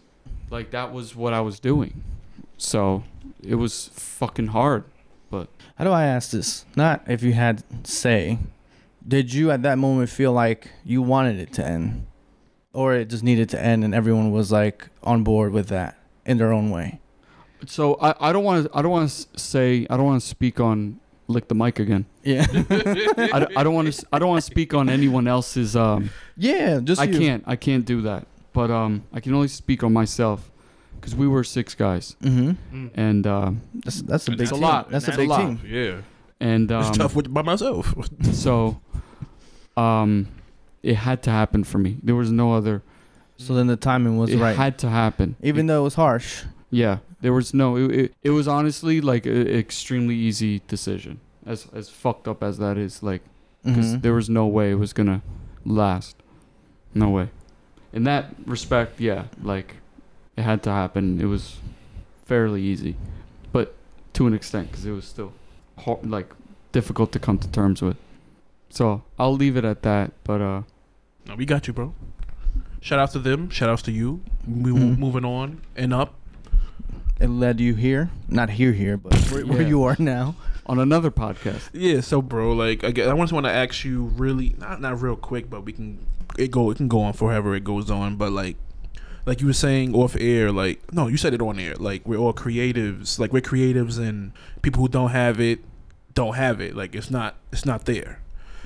Like that was what I was doing. So it was fucking hard. But how do I ask this? Not if you had say. Did you at that moment feel like you wanted it to end? Or it just needed to end and everyone was like on board with that in their own way? So I, I don't want to I don't want to say I don't want to speak on lick the mic again. Yeah. I, don't- I don't want to I don't want to speak on anyone else's um yeah, just I you. can't I can't do that. But um I can only speak on myself cuz we were six guys Mhm. Mm. and um That's that's a big It's a lot. That's a a big lot. team. Yeah. and um it's tough with, by myself. so um it had to happen for me. There was no other So then the timing was it right. It had to happen. Even though it was harsh. Yeah, there was no. It, it, it was honestly like an extremely easy decision, as as fucked up as that is. Like, because Mhm. there was no way it was gonna last. No way. In that respect, yeah, like it had to happen. It was fairly easy, but to an extent, because it was still hard, like difficult to come to terms with. So I'll leave it at that. But uh, no, we got you, bro. Shout out to them. Shout outs to you. We Mhm. moving on and up. It led you here. Not here here, but where, where Yeah. you are now. on another podcast, Yeah, so bro, like I, guess, I just want to ask you really not not real quick, but we can it go it can go on forever it goes on, but like like you were saying off air, like no, you said it on air. Like we're all creatives, like we're creatives, and people who don't have it don't have it. Like it's not it's not there.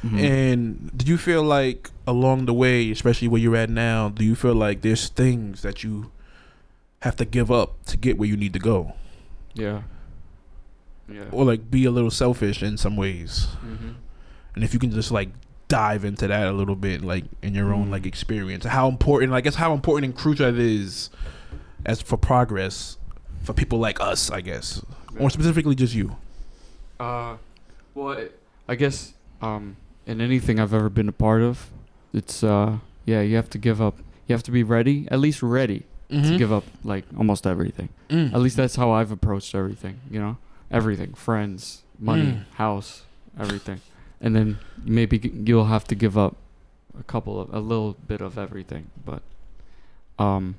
Mhm. And do you feel like along the way, especially where you're at now, do you feel like there's things that you have to give up to get where you need to go, yeah, yeah. or like be a little selfish in some ways? Mm-hmm. and if you can just like dive into that a little bit like in your own Mm. like experience how important i guess how important and crucial it is as for progress for people like us i guess or specifically just you Uh, well, I- I guess um, in anything I've ever been a part of, it's uh, yeah, you have to give up. You have to be ready, at least ready Mhm. to give up like almost everything. Mm. At least that's how I've approached everything. You know, everything, friends, money, Mm. house, everything, and then maybe you'll have to give up a couple of a little bit of everything. But um,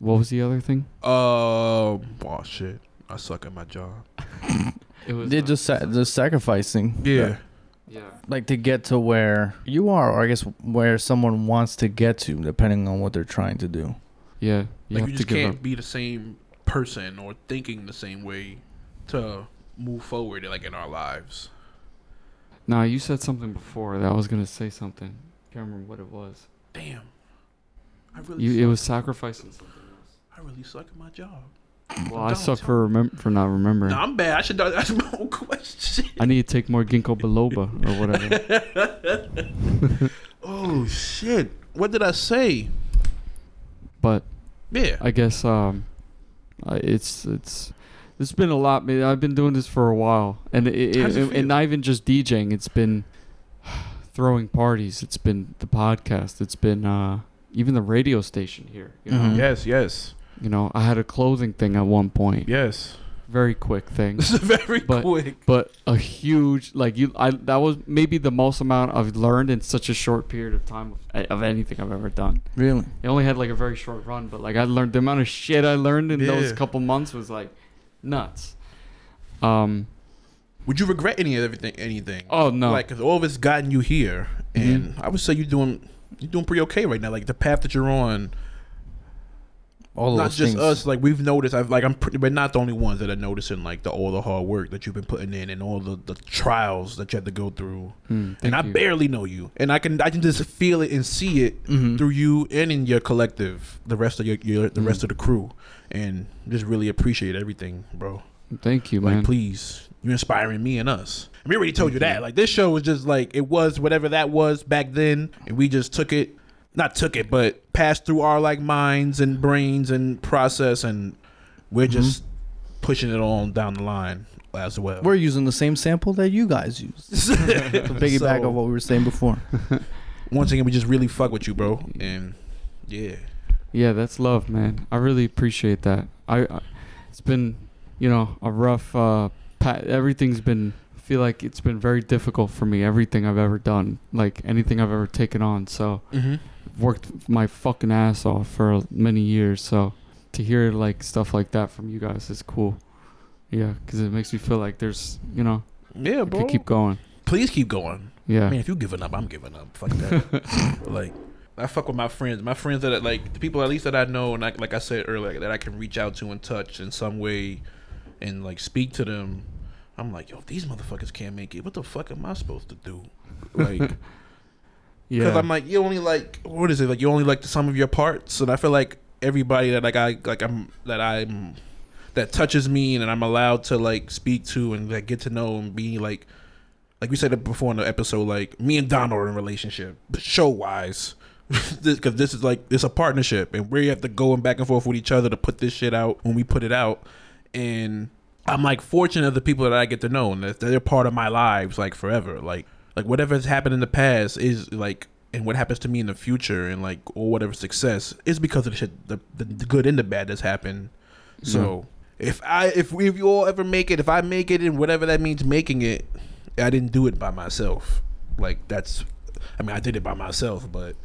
what was the other thing? Uh, oh shit. I suck at my job. It was They're uh, just sa- just sacrificing. Yeah. yeah. Like to get to where you are, or I guess where someone wants to get to, depending on what they're trying to do. Yeah, you like you just can't up. be the same person or thinking the same way to move forward like in our lives. Nah, you said something before that I was gonna say something. Can't remember what it was. Damn. I really You, it was sacrificing something else. I really suck at my job. Well, I suck for remem- for not remembering. No, I'm bad. I should ask my own question. I need to take more ginkgo biloba or whatever. oh shit. What did I say? But Yeah. I guess um, it's it's. There's been a lot. Man. I've been doing this for a while, and it, it, it and not even just DJing. It's been throwing parties. It's been the podcast. It's been uh, even the radio station here. You know, Mhm. yes, yes. you know. I had a clothing thing at one point. Yes. Very quick thing. Very But- quick. but a huge like you I that was maybe the most amount I've learned in such a short period of time of, of anything I've ever done. Really? It only had like a very short run, but like I learned the amount of shit I learned in those couple months was like nuts. Um Would you regret any of everything anything? oh no. Like, cause all of it's gotten you here, and I would say you're doing you're doing pretty okay right now. Like the path that you're on, All not just things. us. Like we've noticed. I've like I'm pretty, we're not the only ones that are noticing like the all the hard work that you've been putting in and all the the trials that you had to go through. Hmm, and I you. barely know you, and I can I can just feel it and see it Mhm. through you and in your collective, the rest of your, your the rest Mm. of the crew, and just really appreciate everything, bro. Thank you, Like, man. please, you're inspiring me and us. And we already told you that. you. Like, this show was just like it was whatever that was back then, and we just took it, not took it, but passed through our like minds and brains and process, and we're Mm-hmm. just pushing it on down the line as well. We're using the same sample that you guys use. to piggyback So, on what we were saying before. Once again, we just really fuck with you, bro, and yeah. Yeah, that's love, man. I really appreciate that. I, I it's been, you know, a rough uh pa- everything's been I feel like it's been very difficult for me everything I've ever done, like anything I've ever taken on. So, Mm-hmm. Worked my fucking ass off for many years. So, to hear like stuff like that from you guys is cool. Yeah, cuz it makes me feel like there's, you know, Yeah, bro. keep going. Please keep going. Yeah. I mean, if you giving up, I'm giving up. Fuck that. like, I fuck with my friends. My friends that like the people at least that I know, and I, like I said earlier, that I can reach out to and touch in some way, and like speak to them. I'm like, yo, if these motherfuckers can't make it, what the fuck am I supposed to do? Like, because yeah. I'm like, you only like what is it? Like you only like the sum of your parts, and I feel like everybody that like I like I'm that I'm that touches me and I'm allowed to like speak to and like get to know and be like like we said it before in the episode, like me and Don are in a relationship, show wise. Because this is like it's a partnership, and we have to go and back and forth with each other to put this shit out when we put it out. And I'm like fortunate of the people that I get to know, and that they're part of my lives like forever. Like like whatever has happened in the past is like, and what happens to me in the future, and like or whatever success is because of the shit, the, the, the good and the bad that's happened. So if I if we if you all ever make it, if I make it, and whatever that means, making it, I didn't do it by myself. Like that's, I mean, I did it by myself, but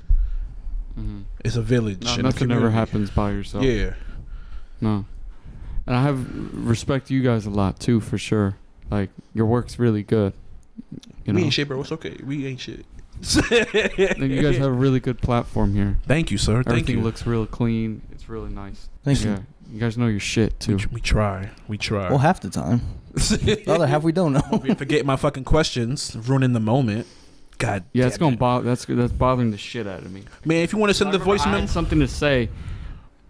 Mhm. it's a village. No, nothing ever happens by yourself. Yeah, No. And I have respect you guys a lot too, for sure. Like your work's really good. You know? we know, ain't shit, bro. It's okay. We ain't shit. you guys have a really good platform here. Thank you, sir. Thank Everything you. looks real clean. It's really nice. Thank yeah, you guys know your shit too. tr- we try. We try. Well, half the time. The other half we don't know. We forget my fucking questions, ruining the moment. God. Yeah, it's gonna bother. That's that's bothering the shit out of me. Man, if you want to send the I voice remember memo, something to say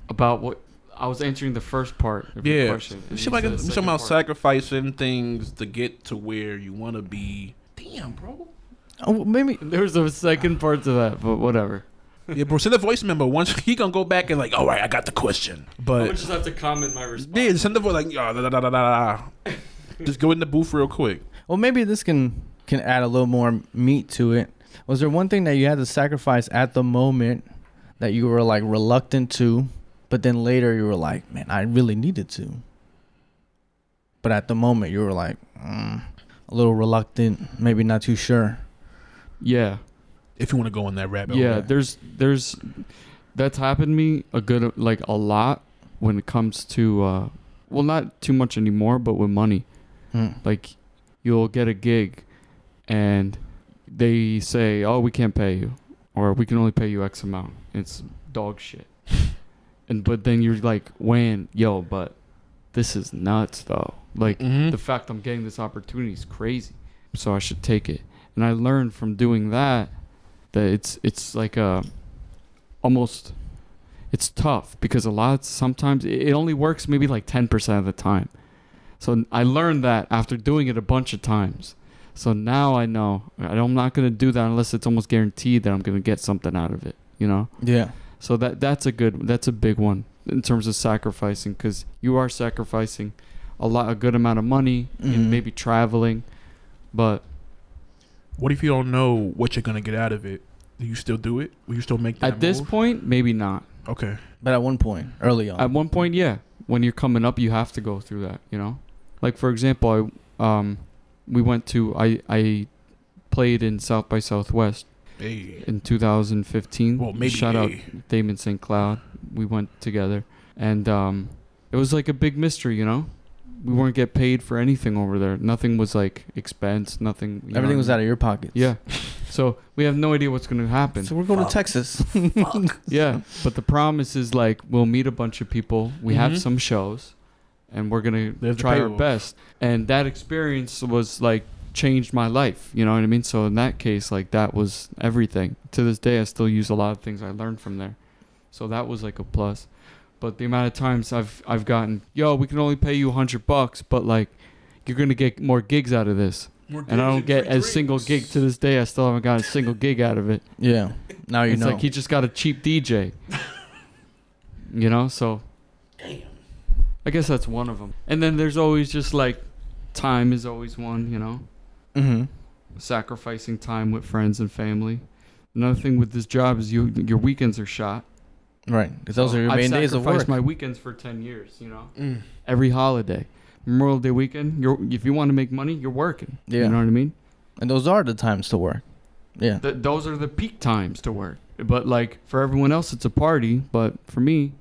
about what I was answering the first part of your yeah. question. and Shit you like I'm talking about part. sacrificing things to get to where you want to be. Damn, bro. Oh, maybe There's a second part to that, but whatever. Yeah, bro. Send a voice memo. Once he gonna go back and like, all right, I got the question, I would but just have to comment my response. yeah, send the voice like, oh, da, da, da, da, da, da. just go in the booth real quick. Well, maybe this can can add a little more meat to it. Was there one thing that you had to sacrifice at the moment that you were like reluctant to, but then later you were like, man, I really needed to. But at the moment you were like, mm, a little reluctant, maybe not too sure. Yeah. If you want to go in that rabbit yeah, hole. there's there's that's happened to me a good like a lot when it comes to uh well not too much anymore, but with money. Hmm. Like you'll get a gig and they say, "Oh, we can't pay you." Or we can only pay you X amount. It's dog shit. and but then you're like, "When, yo, but this is nuts though." Like Mhm. the fact I'm getting this opportunity is crazy. So I should take it. And I learned from doing that that it's it's like a almost it's tough because a lot sometimes it it only works maybe like 10% of the time. So I learned that after doing it a bunch of times. So now I know I'm not going to do that unless it's almost guaranteed that I'm going to get something out of it, you know? Yeah. So that that's a good that's a big one in terms of sacrificing cuz you are sacrificing a lot a good amount of money Mhm. and maybe traveling but What if you don't know what you're gonna get out of it? Do you still do it? Will you still make that at this point maybe not. Okay. But at one point, early on. At one point, yeah. When you're coming up, you have to go through that. You know, like for example, I um, we went to I I played in South by Southwest Hey. in 2015. Well, maybe shout out. Damon St. Cloud. We went together, and um, it was like a big mystery. You know, we weren't get paid for anything over there. Nothing was like expense. Nothing. you know Everything what was out of your pockets. Yeah. So we have no idea what's gonna happen. So we're going to Texas. Yeah, but the promise is like we'll meet a bunch of people. We have Mhm. some shows, and we're gonna try our best. And that experience was like changed my life. You know what I mean? So in that case, like that was everything. To this day, I still use a lot of things I learned from there. So that was like a plus. But the amount of times I've I've gotten, yo, we can only pay you a hundred bucks, but like you're gonna get more gigs out of this. And I don't get a single gig to this day. I still haven't got a single gig out of it. yeah. Now you it's know. like he just got a cheap DJ. you know, so. Damn. I guess that's one of them. And then there's always just like, time is always one. You know, mm-hmm. sacrificing time with friends and family. Another thing with this job is you your weekends are shot. Right. 'Cause those So are your I've main days of work. my weekends for ten years. You know, Mm. every holiday, Memorial Day weekend. You're if you want to make money, you're working. Yeah. You know what I mean? and those are the times to work. Yeah. Th- those are the peak times to work. But like for everyone else, it's a party. But for me,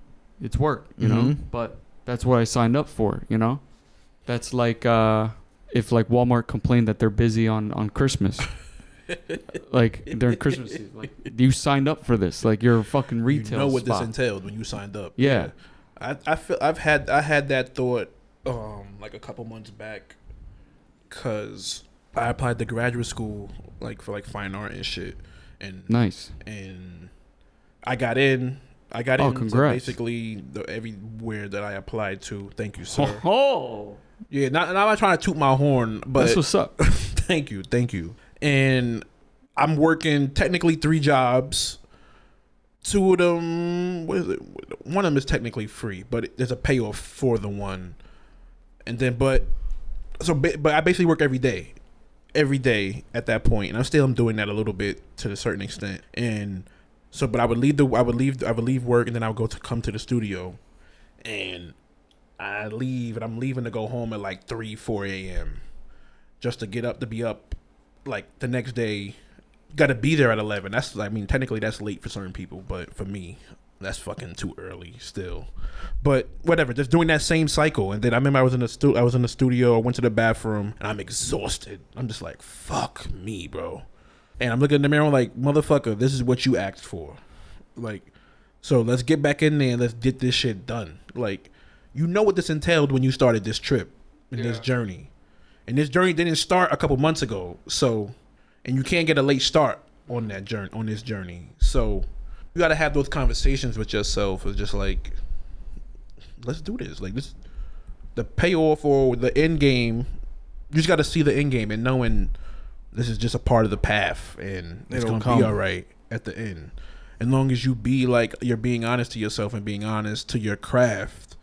it's work. You know. Mhm. But that's what I signed up for. You know. That's like uh, if like Walmart complained that they're busy on on Christmas. like during Christmas season, like you signed up for this. Like you're a fucking retail. You know what spot. this entailed when you signed up. Yeah. I I feel I've had I had that thought um like a couple months back cuz I applied to graduate school like for like fine art and shit and Nice. and I got in I got Oh, in congrats. basically the, everywhere that I applied to. Thank you, sir. Oh, yeah, not, and I'm not trying to toot my horn, but that's what's up. thank you, thank you. And I'm working technically three jobs. Two of them, what is it? One of them is technically free, but there's a payoff for the one. And then, but so, but I basically work every day, every day at that point, and I'm still am doing that a little bit to a certain extent. And so, but I would leave the, I would leave, I would leave work, and then I would go to come to the studio, and I leave, and I'm leaving to go home at like three, four a.m. just to get up to be up like the next day got to be there at 11 that's i mean technically that's late for certain people but for me that's fucking too early still. But whatever just doing that same cycle. And then i remember i was in the stu- i was in the studio i went to the bathroom and i'm exhausted. I'm just like fuck me bro. And i'm looking in the mirror like motherfucker this is what you asked for. Like so let's get back in there and let's get this shit done. Like you know what this entailed when you started this trip and this journey and this journey didn't start a couple months ago. So, and you can't get a late start on that journey on this journey. So, you got to have those conversations with yourself. It's just like, let's do this. Like this, the payoff or the end game. You just got to see the end game and knowing this is just a part of the path and it's It'll gonna come. be all right at the end. As long as you be like you're being honest to yourself and being honest to your craft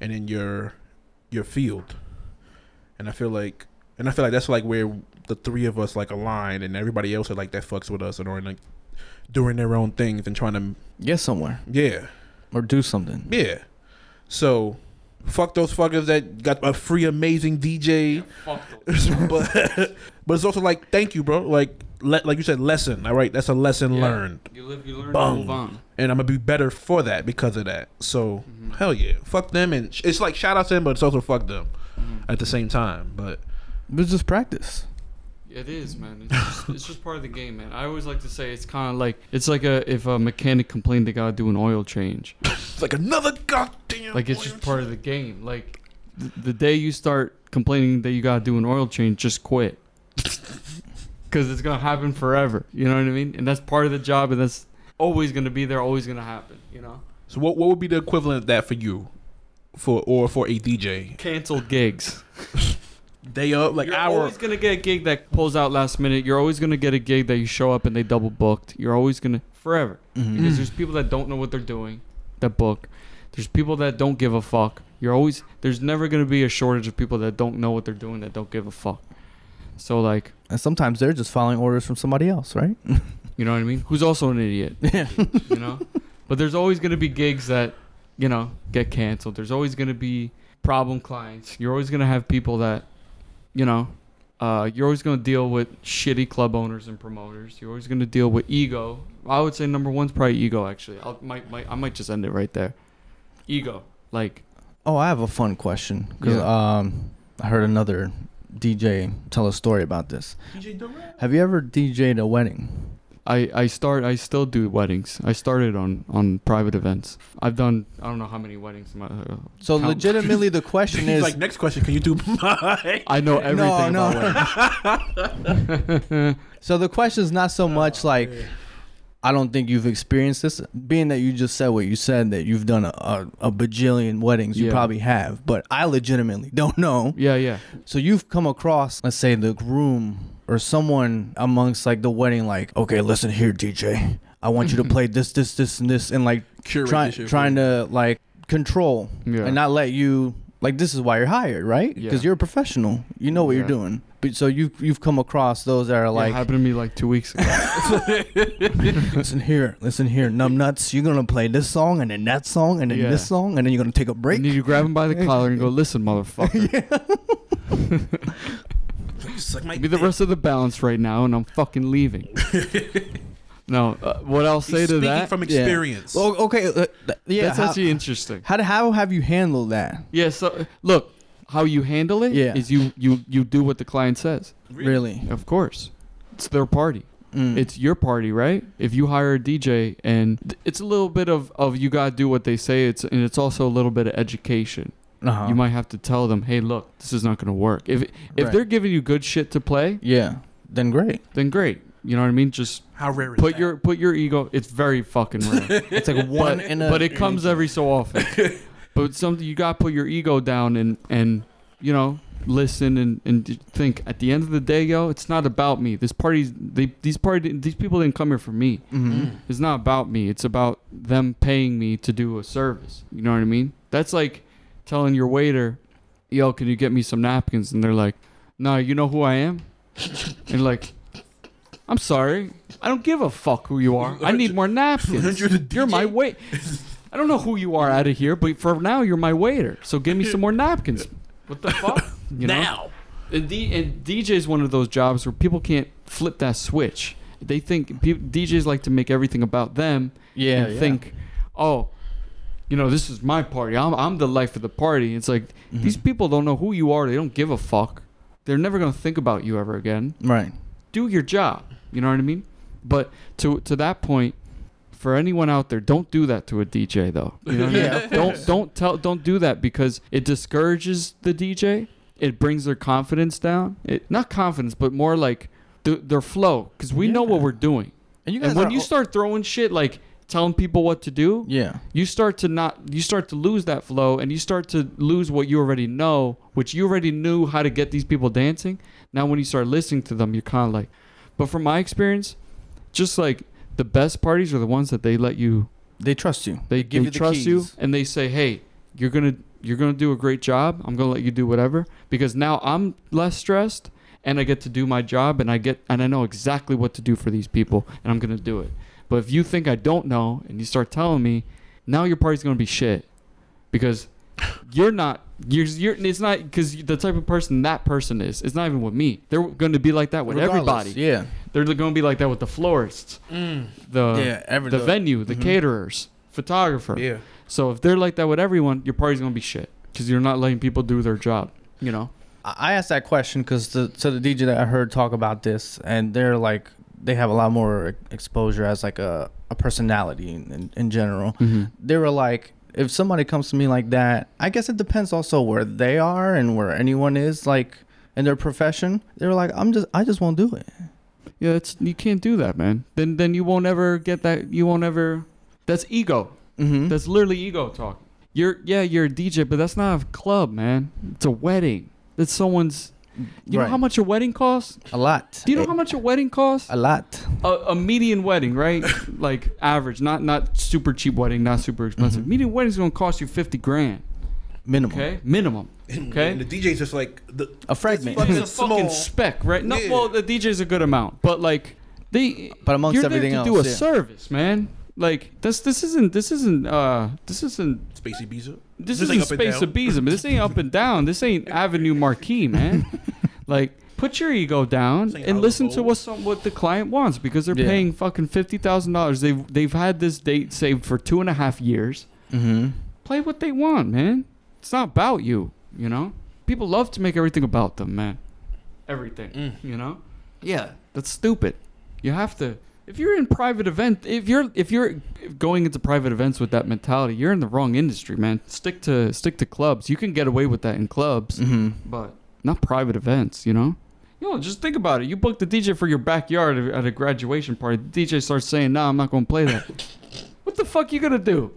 and in your your field and I feel like, and I feel like that's like where the three of us like align, and everybody else are like that fucks with us and are like doing their own things and trying to, Get somewhere. yeah, or do something. Yeah. So, fuck those fuckers that got a free amazing DJ. Fuck but but it's also like thank you, bro. Like let like you said, lesson. All right, that's a lesson Yeah. learned, You live, you learn, Bung. move on. and I'm gonna be better for that because of that. So Mm-hmm. hell yeah, fuck them, and sh- it's like shout out to them, but it's also fuck them Mm-hmm. at the same time. But But it's just practice. It is, man. It's just, it's just part of the game, man. I always like to say it's kind of like it's like a if a mechanic complained they gotta do an oil change. it's like another goddamn. Like it's just part of the game. Like th- the day you start complaining that you gotta do an oil change, just quit. Because it's gonna happen forever. You know what I mean? And that's part of the job, and that's always gonna be there, always gonna happen. You know? So what what would be the equivalent of that for you, for or for a DJ? Canceled gigs. Day up like You're hour. always gonna get a gig that pulls out last minute. You're always gonna get a gig that you show up and they double booked. You're always gonna forever Mhm. because there's people that don't know what they're doing that book. There's people that don't give a fuck. You're always there's never gonna be a shortage of people that don't know what they're doing that don't give a fuck. So like, And sometimes they're just following orders from somebody else, right? you know what I mean? Who's also an idiot, yeah. you know? but there's always gonna be gigs that, you know, get canceled. There's always gonna be problem clients. You're always gonna have people that, you know, uh, you're always going to deal with shitty club owners and promoters. You're always going to deal with ego. I would say number one's probably ego. Actually, I might, might I might just end it right there. Ego, like Oh, I have a fun question because Yeah. um, I heard another DJ tell a story about this. DJ Durant. Have you ever DJ'd a wedding? I, I start I still do weddings. I started on on private events. I've done I don't know how many weddings. My, uh, So count. legitimately, the question He's is, like, next question, can you do my? I know everything no. about weddings. so the question is not so Oh, much like, I don't think you've experienced this. Being that you just said what you said, that you've done a, a, a bajillion weddings, you Yeah. probably have. But I legitimately don't know. Yeah, yeah. So you've come across, let's say, the groom or someone amongst like the wedding, like, okay, listen here, DJ. I want you to play this, this, this, and this, and like Curate try, shit trying to like control Yeah. and not let you like this is why you're hired, right? Because Yeah. you're a professional. You know what you're Yeah. doing. But so you you've come across those that are Like happened to me like two weeks ago. listen here, listen here, numbnuts. You're gonna play this song and then that song and then this song and then you're gonna take a and break. then you grab him by the collar and go, "Listen, motherfucker, Suck my give me the dick. rest of the balance right now, and I'm fucking leaving." no, uh, what I'll say He's to speaking that, from Yeah. experience. Well, okay, uh, th- yeah. that's how, actually interesting. how how have you handled that? Yeah. So look, how you handle it is Yeah. you you you do what the client says. Really? Of course, it's their party. Mm. It's your party, right? If you hire a DJ, and th- it's a little bit of of you gotta do what they say. It's and it's also a little bit of education. Uh-huh. You might have to tell them, hey, look, this is not gonna work. If if Right. they're giving you good shit to play, yeah. Then great. then great. You know what I mean? Just How rare is put that? your put your ego. It's very fucking rare. It's like one but, in a. but it comes every so often. but something you gotta put your ego down and and you know listen and and think. At the end of the day, yo, it's not about me. This party's they these party these people didn't come here for me. Mhm. It's not about me. It's about them paying me to do a service. You know what I mean? That's like telling your waiter, "Yo, can you get me some napkins?" And they're like, "No, you know who I am." and like, I'm sorry, I don't give a fuck who you are. I need more napkins. You're You're my wait. I don't know who you are out of here, but for now you're my waiter. So give me some more napkins. What the fuck? You know? now. And, D- and DJ is one of those jobs where people can't flip that switch. They think pe- DJs like to make everything about them Yeah. and yeah. think, oh, you know, this is my party. I'm, I'm the life of the party. It's like Mhm. these people don't know who you are. They don't give a fuck. They're never gonna think about you ever again. Right. Do your job. You know what I mean? But to to that point, for anyone out there, don't do that to a DJ though. You know what I mean? Yeah, don't don't tell don't do that because it discourages the DJ. It brings their confidence down. It not confidence, but more like th- their flow because we know what we're doing. And you guys And when are you start throwing shit like telling people what to do, Yeah. you start to not you start to lose that flow and you start to lose what you already know, which you already knew how to get these people dancing. Now when you start listening to them, you're kind of like but from my experience, just like the best parties are the ones that they let you They trust you. they, give they you the trust you and they say, "Hey, you're going to you're going to do a great job. I'm going to let you do whatever because now I'm less stressed and I get to do my job and I get and I know exactly what to do for these people and I'm going to do it." But if you think I don't know and you start telling me, now your party's gonna be shit because you're not. You're, you're it's not because the type of person that person is. It's not even with me. They're going to be like that with Regardless, everybody. Yeah. They're going to be like that with the florists, the yeah. Every, the venue, the Mhm. caterers, photographer. Yeah. So if they're like that with everyone, your party's gonna be shit because you're not letting people do their job. You know. I I asked that question because the to the DJ that I heard talk about this, and they're like they have a lot more exposure as like a, a personality in, in, in general. They were like, if somebody comes to me like that, I guess it depends also where they are and where anyone is like in their profession. They were like, I'm just I just won't do it. Yeah, it's you can't do that, man. Then then you won't ever get that. You won't ever. That's ego. Mm-hmm. That's literally ego talk. You're yeah, you're a DJ, but that's not a club, man. It's a wedding. That's someone's. You know how much a wedding costs? a lot. Do you know A- how much a wedding costs? a lot? A, a median wedding, right? like average, not not super cheap wedding, not super expensive. Mhm. Median wedding's gonna cost you fifty grand. Minimum. Okay, minimum. Okay. And the DJ's just like the A fragment. Fucking It's a fucking small. spec, right? No, Yeah. well, the DJ's a good amount, but like they. But amongst you're everything there to else, do a yeah. service, man. Like this, this isn't, this isn't, uh, this isn't, Spacey Beezer. this Just isn't like up and Space down. Abysm. This ain't up and down. This ain't Avenue Marquee, man. like, put your ego down ain't and House listen to what some, what the client wants because they're Yeah. paying fucking fifty thousand dollars. They've they've had this date saved for two and a half years. Mm-hmm. Play what they want, man. It's not about you, you know. People love to make everything about them, man. Everything, Mm. you know. Yeah, that's stupid. You have to. If you're in private event, if you're if you're going into private events with that mentality, you're in the wrong industry, man. Stick to stick to clubs. You can get away with that in clubs, Mm-hmm. but not private events. You know. Yo, just think about it. You booked the DJ for your backyard at a graduation party. The DJ starts saying, "Nah, I'm not gonna play that." what the fuck you gonna do?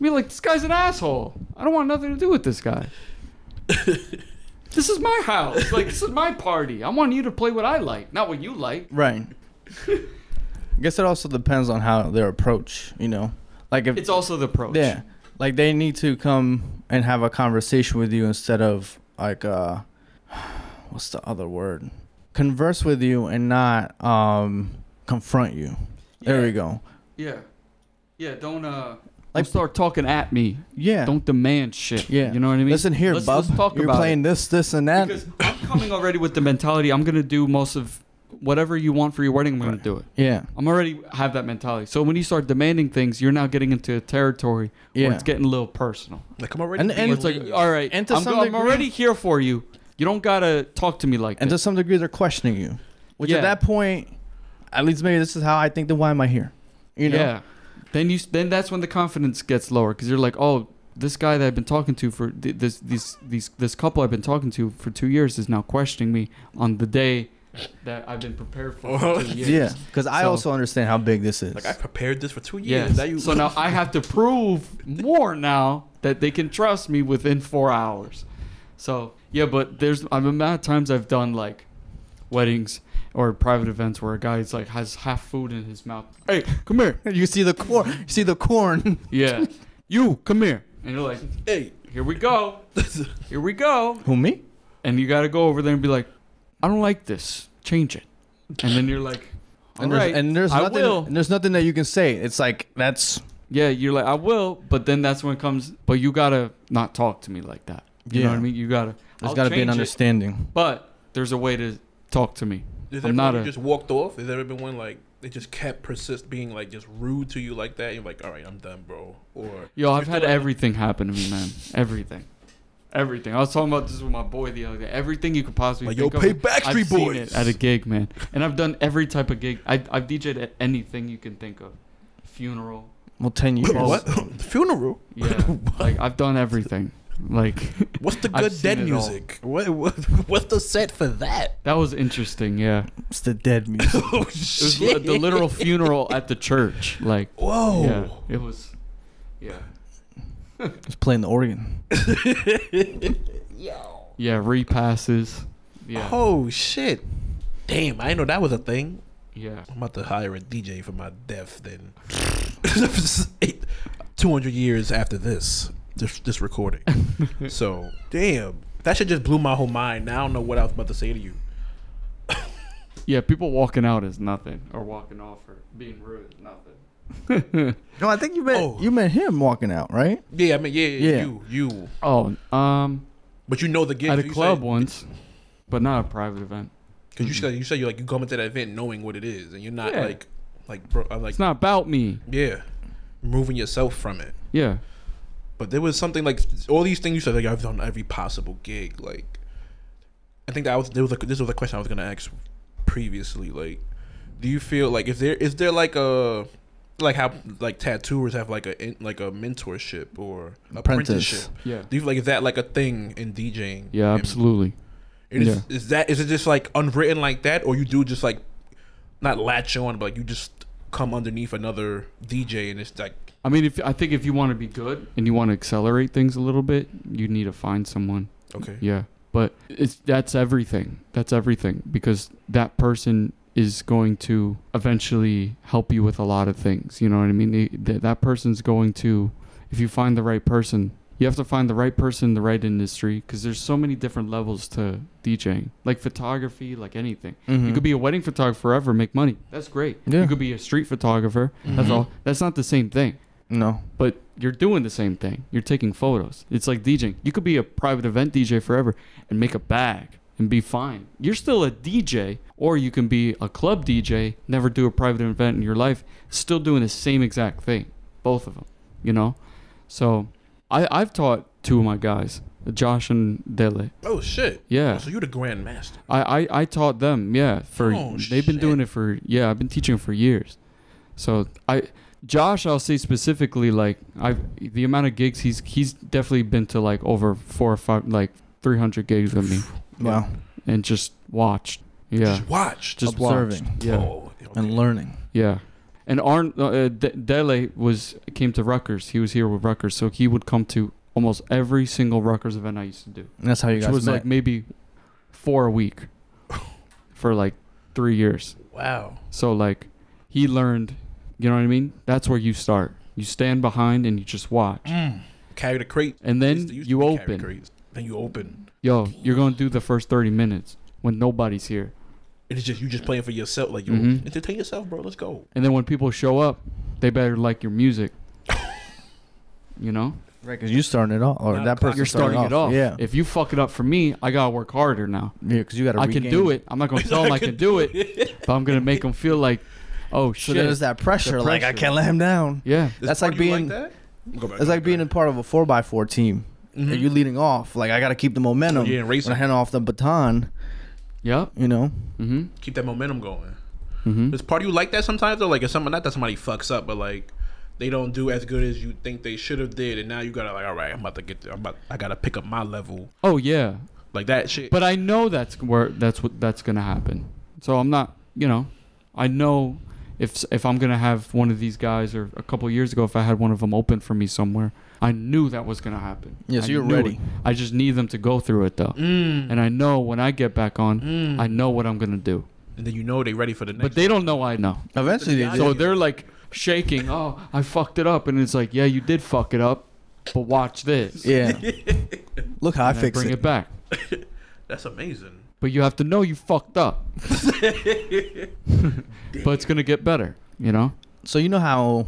Be like, this guy's an asshole. I don't want nothing to do with this guy. this is my house. Like, this is my party. I want you to play what I like, not what you like. Right. I guess it also depends on how their approach. You know, like if It's also the approach. Yeah. Like they need to come and have a conversation with you instead of like uh what's the other word? Converse with you and not um confront you. There we go. Yeah. Yeah. Don't uh. Like- Like start talking at me. Yeah. Don't demand shit. yeah. You know what I mean? Listen here, let's, bub. Let's talk You're about playing it. this, this, and that. because I'm coming already with the mentality. I'm gonna do most of whatever you want for your wedding. I'm gonna do it. yeah. I'm already have that mentality. So when you start demanding things, you're now getting into a territory Yeah. where it's getting a little personal. Like I'm already. And- and- it's like, all right, And to I'm, some go- I'm already here for you. You don't gotta talk to me like And to some degree they're questioning you. Which Yeah. at that point, at least maybe this is how I think then why am I here? You know? Yeah. Then you then that's when the confidence gets lower because you're like, oh, this guy that I've been talking to for th- this these these this couple I've been talking to for two years is now questioning me on the day that I've been prepared for. for two years. Yeah. Because I So- also understand how big this is. like I prepared this for two years. Yes. Now you. so now I have to prove more now that they can trust me within four hours. So yeah, but there's I'm amount of times I've done like weddings or private events where a guy's like has half food in his mouth. Hey, come here. you see the corn. You see the corn. Yeah, you come here. And you're like, hey. here we go, here we go. Who me? And you got to go over there and be like, I don't like this. Change it. And then you're like, all And there's, right, and there's I nothing. will. And there's nothing that you can say. It's like that's Yeah, you're like, I will, but then that's when it comes. But you gotta not talk to me like that. You know Yeah. what I mean? You gotta. there's I'll got to be an change it, understanding. but there's a way to talk to me. Has I'm everyone not a- just walked off? Has there ever been one like they just kept persist being like just rude to you like that? You're like, all right, I'm done, bro. Or Yo, I've had everything happen to me, man. Everything. Everything. I was talking about this with my boy the other day. Everything you could possibly Like, yo, think pay of. Backstreet I've seen it at a gig, man. And I've done every type of gig. I, I've DJed at anything you can think of. Funeral. Well, ten years. what funeral? Yeah. like I've done everything. Like What's the good dead music? What, what what's the set for that? that was interesting. Yeah. It's the dead music. Oh It was shit! the literal funeral at the church. Like Whoa! yeah, it was. Yeah. It's playing the organ. Yo. Yeah. Repasses. Yeah. Oh shit! Damn, I didn't know that was a thing. Yeah. I'm about to hire a DJ for my death. Then, two hundred years after this, this this recording. so damn, that shit just blew my whole mind. Now I don't know what I was about to say to you. Yeah, people walking out is nothing, or walking off, or being rude is nothing. No, I think you met Oh. you met him walking out, right? Yeah, I mean, yeah, yeah, Yeah. you, you. oh, um, But you know the gig at a club once, but not a private event. because you said you said you like you come into that event knowing what it is, and you're not Yeah. like, like, bro, I'm like, It's not about me. yeah, removing yourself from it. Yeah. But there was something like all these things you said. Like I've done every possible gig. Like I think that was there was like this was a question I was gonna ask previously. Like, do you feel like is there is there like a like how like tattooers have like a like a mentorship or Apprentice. apprenticeship? Yeah. Do you feel like is that like a thing in DJing? Yeah, absolutely. it is, Yeah. is that is it just like unwritten like that, or you do just like not latch on, but like you just come underneath another DJ and it's like I mean, if I think if you want to be good and you want to accelerate things a little bit, you need to find someone. okay, Yeah, but it's that's everything. That's everything because that person is going to eventually help you with a lot of things. You know what I mean? They- That that person's going to, if you find the right person, you have to find the right person in the right industry because there's so many different levels to DJing, like photography, like anything. Mhm. You could be a wedding photographer forever, make money. That's great. Yeah. You could be a street photographer. That's Mhm. all. That's not the same thing No. but you're doing the same thing. You're taking photos. It's like DJing. You could be a private event DJ forever and make a bag and be fine. You're still a DJ, or you can be a club DJ, never do a private event in your life, still doing the same exact thing. Both of them, you know? So I, I've taught two of my guys, Josh and Dele. oh shit, Yeah. Oh, so you're the grand master. I, I, I taught them, yeah. For Oh, they've been doing it for yeah, I've been teaching for years. So I Josh, I'll say specifically like I the amount of gigs he's he's definitely been to like over four or five like three hundred gigs with me Wow. and just watched. Yeah, Just watch. just Observing. watched. Yeah, Oh, okay. And learning. yeah. And Arn uh, D- Dele was came to Rutgers. He was here with Rutgers, so he would come to almost every single Rutgers event I used to do. And that's how you guys. which was met. like maybe four a week for like three years. Wow. So like he learned, you know what I mean? That's where you start. You stand behind and you just watch. Carry the crate. And then Used to- used to you open. Crates. Then you open. Yo, you're going to do the first 30 minutes when nobody's here. And it's just you just playing for yourself. Like yo, Mhm. entertain yourself, bro. Let's go. And then when people show up, they better like your music. You know? right, because you starting it off, or Nah, that person You're starting it off. Yeah. If you fuck it up for me, I got to work harder now. Yeah, because you got to. I can do it. I'm not going to tell them I can do it, but I'm going to make them feel like, oh So shit. there's that pressure, Like I can't let him down. yeah. This That's like part, you being- that? Go It's like being a part of a four x four team. Back. And you leading off. Like I got to keep the momentum. Yeah, and racing. When I hand off the baton, Yep. you know. Mm-hmm. keep that momentum going. Mm-hmm. Does part of you like that sometimes though? Like if someone not that somebody fucks up, but like they don't do as good as you think they should have did, and now you gotta like, all right, I'm about to get, I'm about, I gotta pick up my level, Oh yeah. like that shit. But I know that's where that's what that's gonna happen. So I'm not, you know, I know if if I'm gonna have one of these guys, or a couple years ago, if I had one of them open for me somewhere, I knew that was gonna happen. Yeah, so you're ready. it. I just need them to go through it though, mm. and I know when I get back on, Mm. I know what I'm gonna do. and then you know they're ready for the next. But they don't know I know. Eventually, they So they're like shaking. Oh, I fucked it up, and it's like, yeah, you did fuck it up, but watch this. Yeah. Look how I And I fix bring it. it back. That's amazing. But you have to know you fucked up. but it's gonna get better, you know. So you know how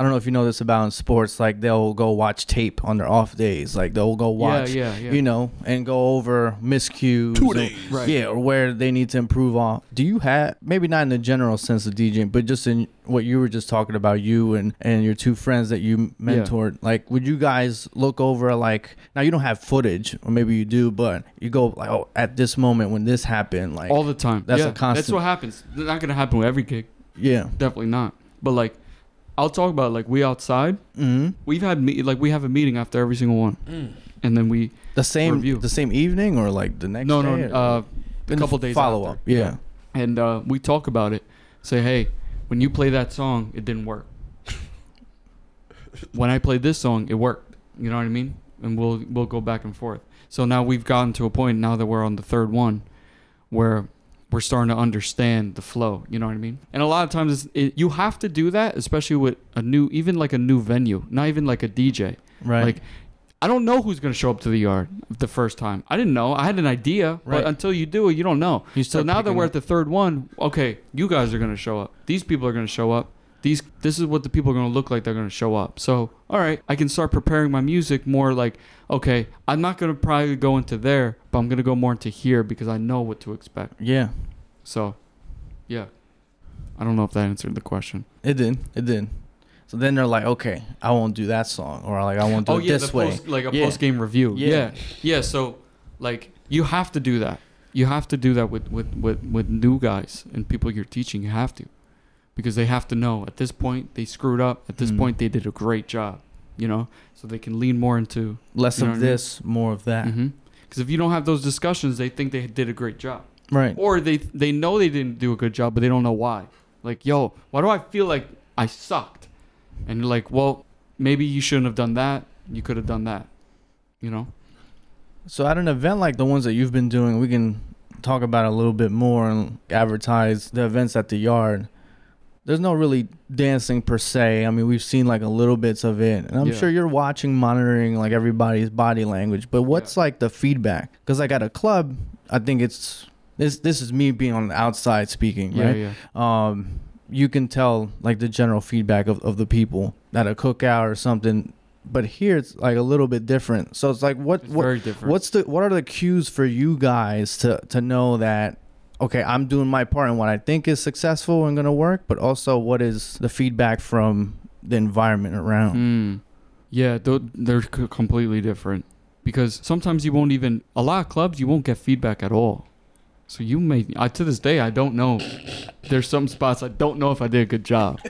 I don't know if you know this about in sports, like they'll go watch tape on their off days. Like they'll go watch yeah, yeah, yeah. you know, and go over miscues. Two or- days. Right. Yeah, or where they need to improve on. Do you have maybe not in the general sense of DJing, but just in what you were just talking about, you and and your two friends that you mentored. Like, would you guys look over like now you don't have footage, or maybe you do, but you go like, oh, at this moment when this happened, like, all the time. That's yeah, a constant- That's what happens. It's not gonna happen with every gig. yeah, Definitely not. But like, I'll talk about like we outside. mm-hmm. We've had me like we have a meeting after every single one, Mm. and then we the same Review. the same evening or like the next no day no uh, a couple days follow after. up. Yeah. and uh, we talk about it. Say, hey, when you play that song, it didn't work. when I played this song, it worked. You know what I mean? And we'll we'll go back and forth. So now we've gotten to a point now that we're on the third one, where we're starting to understand the flow. You know what I mean? And a lot of times it, you have to do that, especially with a new, even like a new venue, not even like a DJ. Right. Like I don't know who's gonna show up to the yard the first time. I didn't know. I had an idea, Right. but until you do it, you don't know. You So now that we're at the third one, okay, you guys are gonna show up. These people are gonna show up. These this is what the people are gonna look like. They're gonna show up. So all right, I can start preparing my music more like okay. I'm not gonna probably go into there, but I'm gonna go more into here because I know what to expect. Yeah, So, yeah. I don't know if that answered the question. it did. It did. So then they're like, okay, I won't do that song, or like I won't do oh it yeah, this the way. post, like a Yeah. post game review. Yeah. Yeah. yeah, So like you have to do that. You have to do that with with with with new guys and people you're teaching. You have to, because they have to know at this point they screwed up. At this Mhm. point they did a great job. You know, so they can lean more into. Less You know of what I mean? this, more of that. Because if you don't have those discussions, they think they did a great job. Right. or they they know they didn't do a good job, but they don't know why. Like, yo, why do I feel like I sucked? And you're like, well, maybe you shouldn't have done that. You could have done that. You know? So at an event like the ones that you've been doing, we can talk about a little bit more and advertise the events at the yard. There's no really dancing per se. I mean, we've seen like a little bits of it, and I'm Yeah. sure you're watching, monitoring like everybody's body language. But what's like the feedback? Because like at a club, I think it's this. This is me being on the outside speaking, Yeah, right? yeah. um, you can tell like the general feedback of, of the people at a cookout or something. But here it's like a little bit different. So it's like what It's what very different. what's the what are the cues for you guys to to know that okay I'm doing my part in what I think is successful and gonna work, but also what is the feedback from the environment around? Mm. Yeah, th- they're completely different because sometimes you won't even a lot of clubs you won't get feedback at all. So you may I, to this day I don't know. There's some spots I don't know if I did a good job.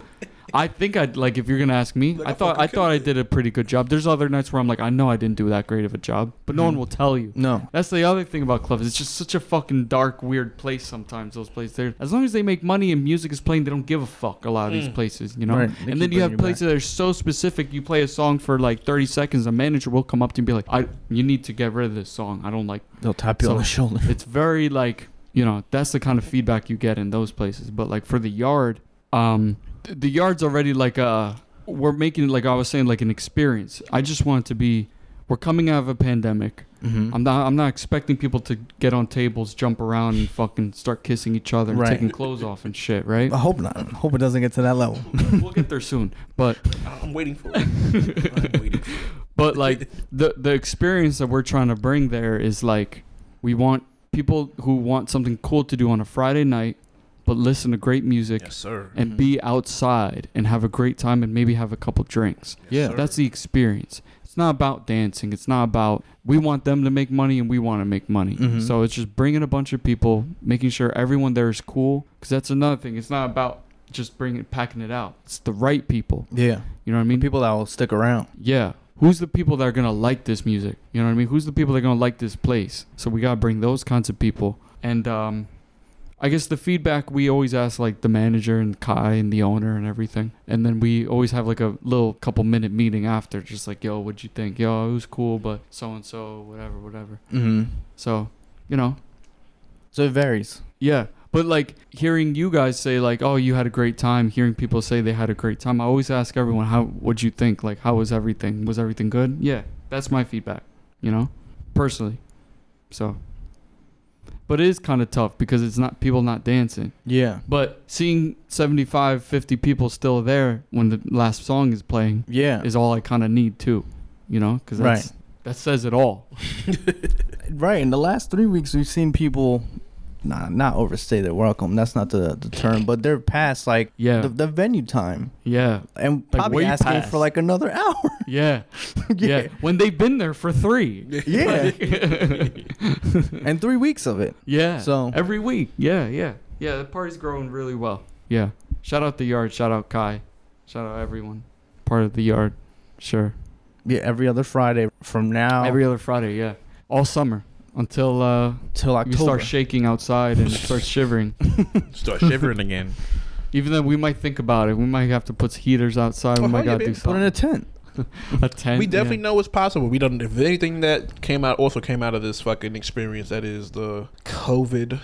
I think I'd like if you're gonna ask me. Like I a thought I thought I did a pretty good job. There's other nights where I'm like I know I didn't do that great of a job, but no one Mhm. will tell you. No, That's the other thing about clubs. It's just such a fucking dark, weird place sometimes. Those places. There, as long as they make money and music is playing, they don't give a fuck. A lot of these Mm. places, you know. Right. And then you have bringing you back. places that are so specific. You play a song for like 30 seconds, a manager will come up to you and be like, "I, you need to get rid of this song. I don't like." they'll tap you on the shoulder. It's very like you know that's the kind of feedback you get in those places. But like for the yard, um, th- the yard's already like a. We're making it like I was saying like an experience. I just want it to be. We're coming out of a pandemic. Mm-hmm. I'm not. I'm not expecting people to get on tables, jump around, and fucking start kissing each other, and Right. taking clothes off and shit. Right? I hope not. I hope it doesn't get to that level. we'll get there soon. But I'm waiting for it. I'm waiting for it. but like the the experience that we're trying to bring there is like we want people who want something cool to do on a Friday night, but listen to great music Yes, sir. and Mhm. be outside and have a great time and maybe have a couple drinks. Yeah, sir. That's the experience. It's not about dancing. It's not about we want them to make money and we want to make money. Mhm. So it's just bringing a bunch of people, making sure everyone there is cool. Because that's another thing. It's not about just bringing packing it out. It's the right people. yeah. You know what I mean? People that will stick around. Yeah. Who's the people that are gonna like this music? You know what I mean? Who's the people that are gonna like this place? So we gotta bring those kinds of people. And um, I guess the feedback we always ask like the manager and Kai and the owner and everything, and then we always have like a little couple minute meeting after, just like, yo, what'd you think? Yo, it was cool, but so and so, whatever, whatever. Mm-hmm. So, you know, So it varies. yeah. But like hearing you guys say like, oh, you had a great time. Hearing people say they had a great time. I always ask everyone, how what'd you think? Like, how was everything? Was everything good? Yeah, that's my feedback. You know, personally. So, but it is kind of tough because it's not people not dancing. Yeah. But seeing 75, 50 people still there when the last song is playing Yeah. is all I kind of need too. You know, because that's Right. that says it all. Right. In the last three weeks, we've seen people not not overstay their welcome. That's not the, the term, but they're past like Yeah, the, the venue time yeah, and Like, probably asking past. for like another hour. yeah, yeah. When they've been there for three. yeah. And three weeks of it. yeah. So- every week. Yeah, yeah, yeah. The party's growing really well. Yeah. Shout out the yard. Shout out Kai. Shout out everyone. Part of the yard. Sure. Yeah. Every other Friday from now Every other Friday. Yeah. All summer until uh, till you October. start shaking outside and start shivering. Start shivering again. Even then, we might think about it. We might have to put heaters outside. We Oh, might hell yeah, gotta do baby. Put in something. a tent. a tent. we definitely yeah. know it's possible. We don't. If anything that came out also came out of this fucking experience, that is the COVID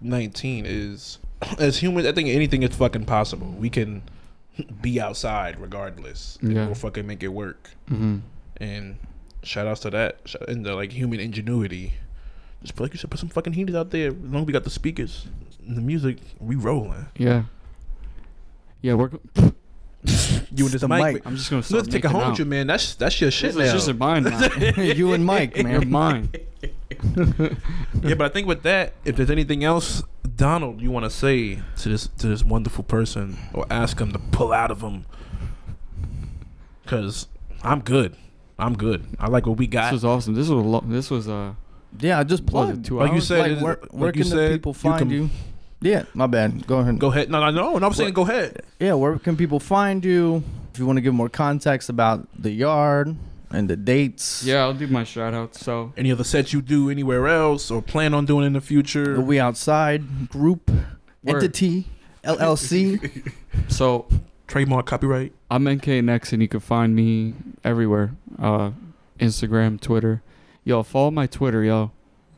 nineteen is as humans. I think anything is fucking possible. We can be outside regardless. and Yeah. we'll fucking make it work. Mhm. And shout outs to that Shout- and the like human ingenuity. Just put, like you said, put some fucking heaters out there. As long as we got the speakers and the music, we rolling. Yeah. Yeah, we're. go- You and this The mic. mic. I'm just gonna Let's take it making home out. with you, man. That's that's your shit This is now. just mine now. you and Mike, You're man. mine. yeah, but I think with that, if there's anything else, Donald, you want to say to this to this wonderful person, or ask him to pull out of him, because I'm good. I'm good. I like what we got. This got. was awesome. This was a lo- this was uh Yeah, I just what was it plugged. two Like you hours? said, like, it- where, like where you can said, the people you find can- you? Yeah, my bad. Go ahead. Go ahead. No, no, no. no I'm saying go ahead. Yeah, where can people find you? If you want to give more context about the yard and the dates. Yeah, I'll do my shout out. So Any other sets you do anywhere else, or plan on doing in the future? The? We Outside Group, Word. Entity, LLC. so Trademark, copyright. I'm NKNX and you can find me everywhere. Uh Instagram, Twitter. Yo, follow my Twitter, yo.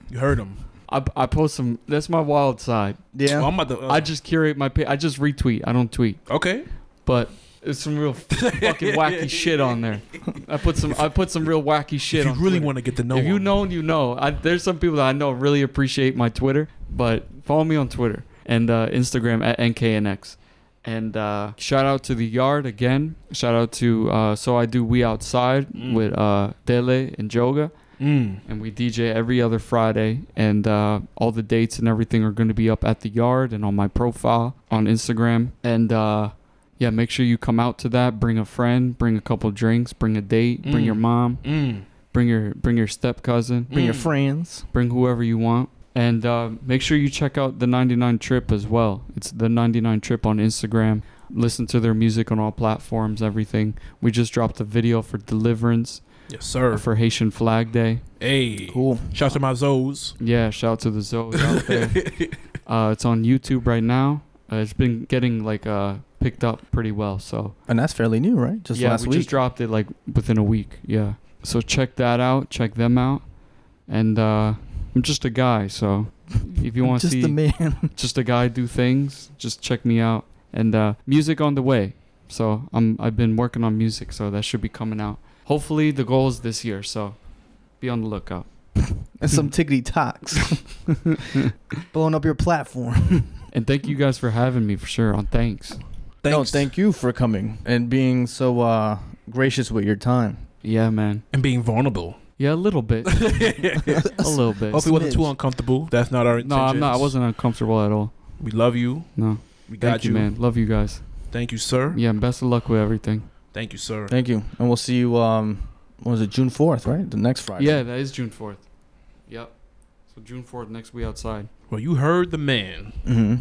You heard him. I, I post some that's my wild side. Yeah. Oh, I'm about to. uh, I just curate my page. I just retweet. I don't tweet. okay. But it's some real fucking wacky shit on there. I put some I put some real wacky shit If you on really Twitter. want to get to know if you him. know, you know. I, there's some people that I know really appreciate my Twitter, but follow me on Twitter and uh, Instagram at NKNX. And uh, shout out to the yard again. Shout out to uh, so I do we outside Mm. with uh, Dele and Joga, Mm. and we DJ every other Friday. And uh, all the dates and everything are going to be up at the yard and on my profile on Instagram. And uh, yeah, make sure you come out to that. Bring a friend. Bring a couple drinks. Bring a date. Bring Mm. your mom Mm. bring your bring your step cousin Bring your Mm. friends. bring whoever you want and uh, make sure you check out the 99 trip as well it's the 99 trip on instagram listen to their music on all platforms everything we just dropped a video for deliverance Yes, sir. for haitian flag day Hey. Cool. Shout out to my Zoes. yeah shout out to the zoes out there uh, it's on youtube right now uh, it's been getting like uh, picked up pretty well so And that's fairly new, right? Just yeah last we week. just dropped it like within a week yeah so check that out check them out and uh i'm just a guy so if you want to Just see the man. just a guy do things just check me out and uh music on the way so i'm i've been working on music so that should be coming out hopefully the goal is this year so be on the lookout and some tickety talks. Blowing up your platform. and thank you guys for having me for sure on thanks No, thank you for coming and being so uh, gracious with your time. yeah man And being vulnerable. yeah a little bit a little bit Hopefully, it wasn't too uncomfortable. That's not our intention. no i'm not i wasn't uncomfortable at all We love you. no We got thank you man love you guys Thank you, sir. yeah and best of luck with everything Thank you, sir. Thank you. And we'll see you, um, what was it, June 4th, right? The next Friday. Yeah, that is June 4th. Yep. So June 4th, next we outside. Well, you heard the man. hmm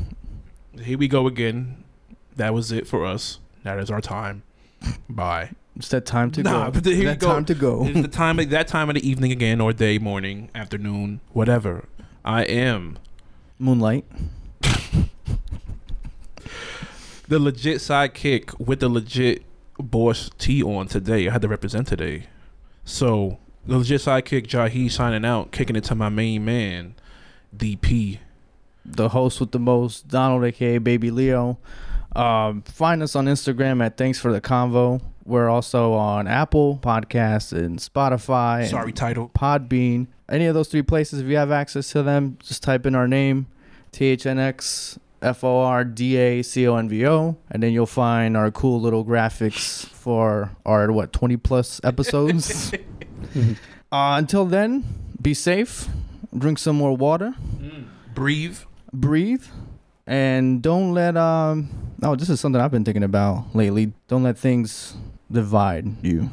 Here we go again. That was it for us. That is our time. Bye. It's that time to Nah, go. but here you that go. time to go. It's the time that time of the evening again, or day, morning, afternoon, whatever. I am Moonlight. the legit sidekick with the legit boss T on today. I had to represent today. So the legit sidekick Jahi signing out, kicking it to my main man, DP. The host with the most, Donald, aka Baby Leo. Um, find us on Instagram at Thanks for the Convo. We're also on Apple Podcasts and Spotify. and Sorry, title. Podbean. Any of those three places, if you have access to them, just type in our name, THNX F O R D A C O N V O, and then you'll find our cool little graphics for our what 20 plus episodes. uh, until then, be safe, drink some more water, Breathe. breathe, and don't let um. Oh, this is something I've been thinking about lately. Don't let things divide you.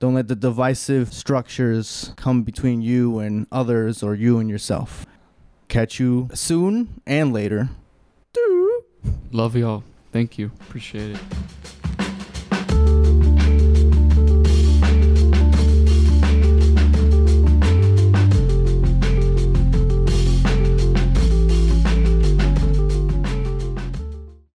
Don't let the divisive structures come between you and others or you and yourself. Catch you soon and later. Love y'all. Thank you. Appreciate it.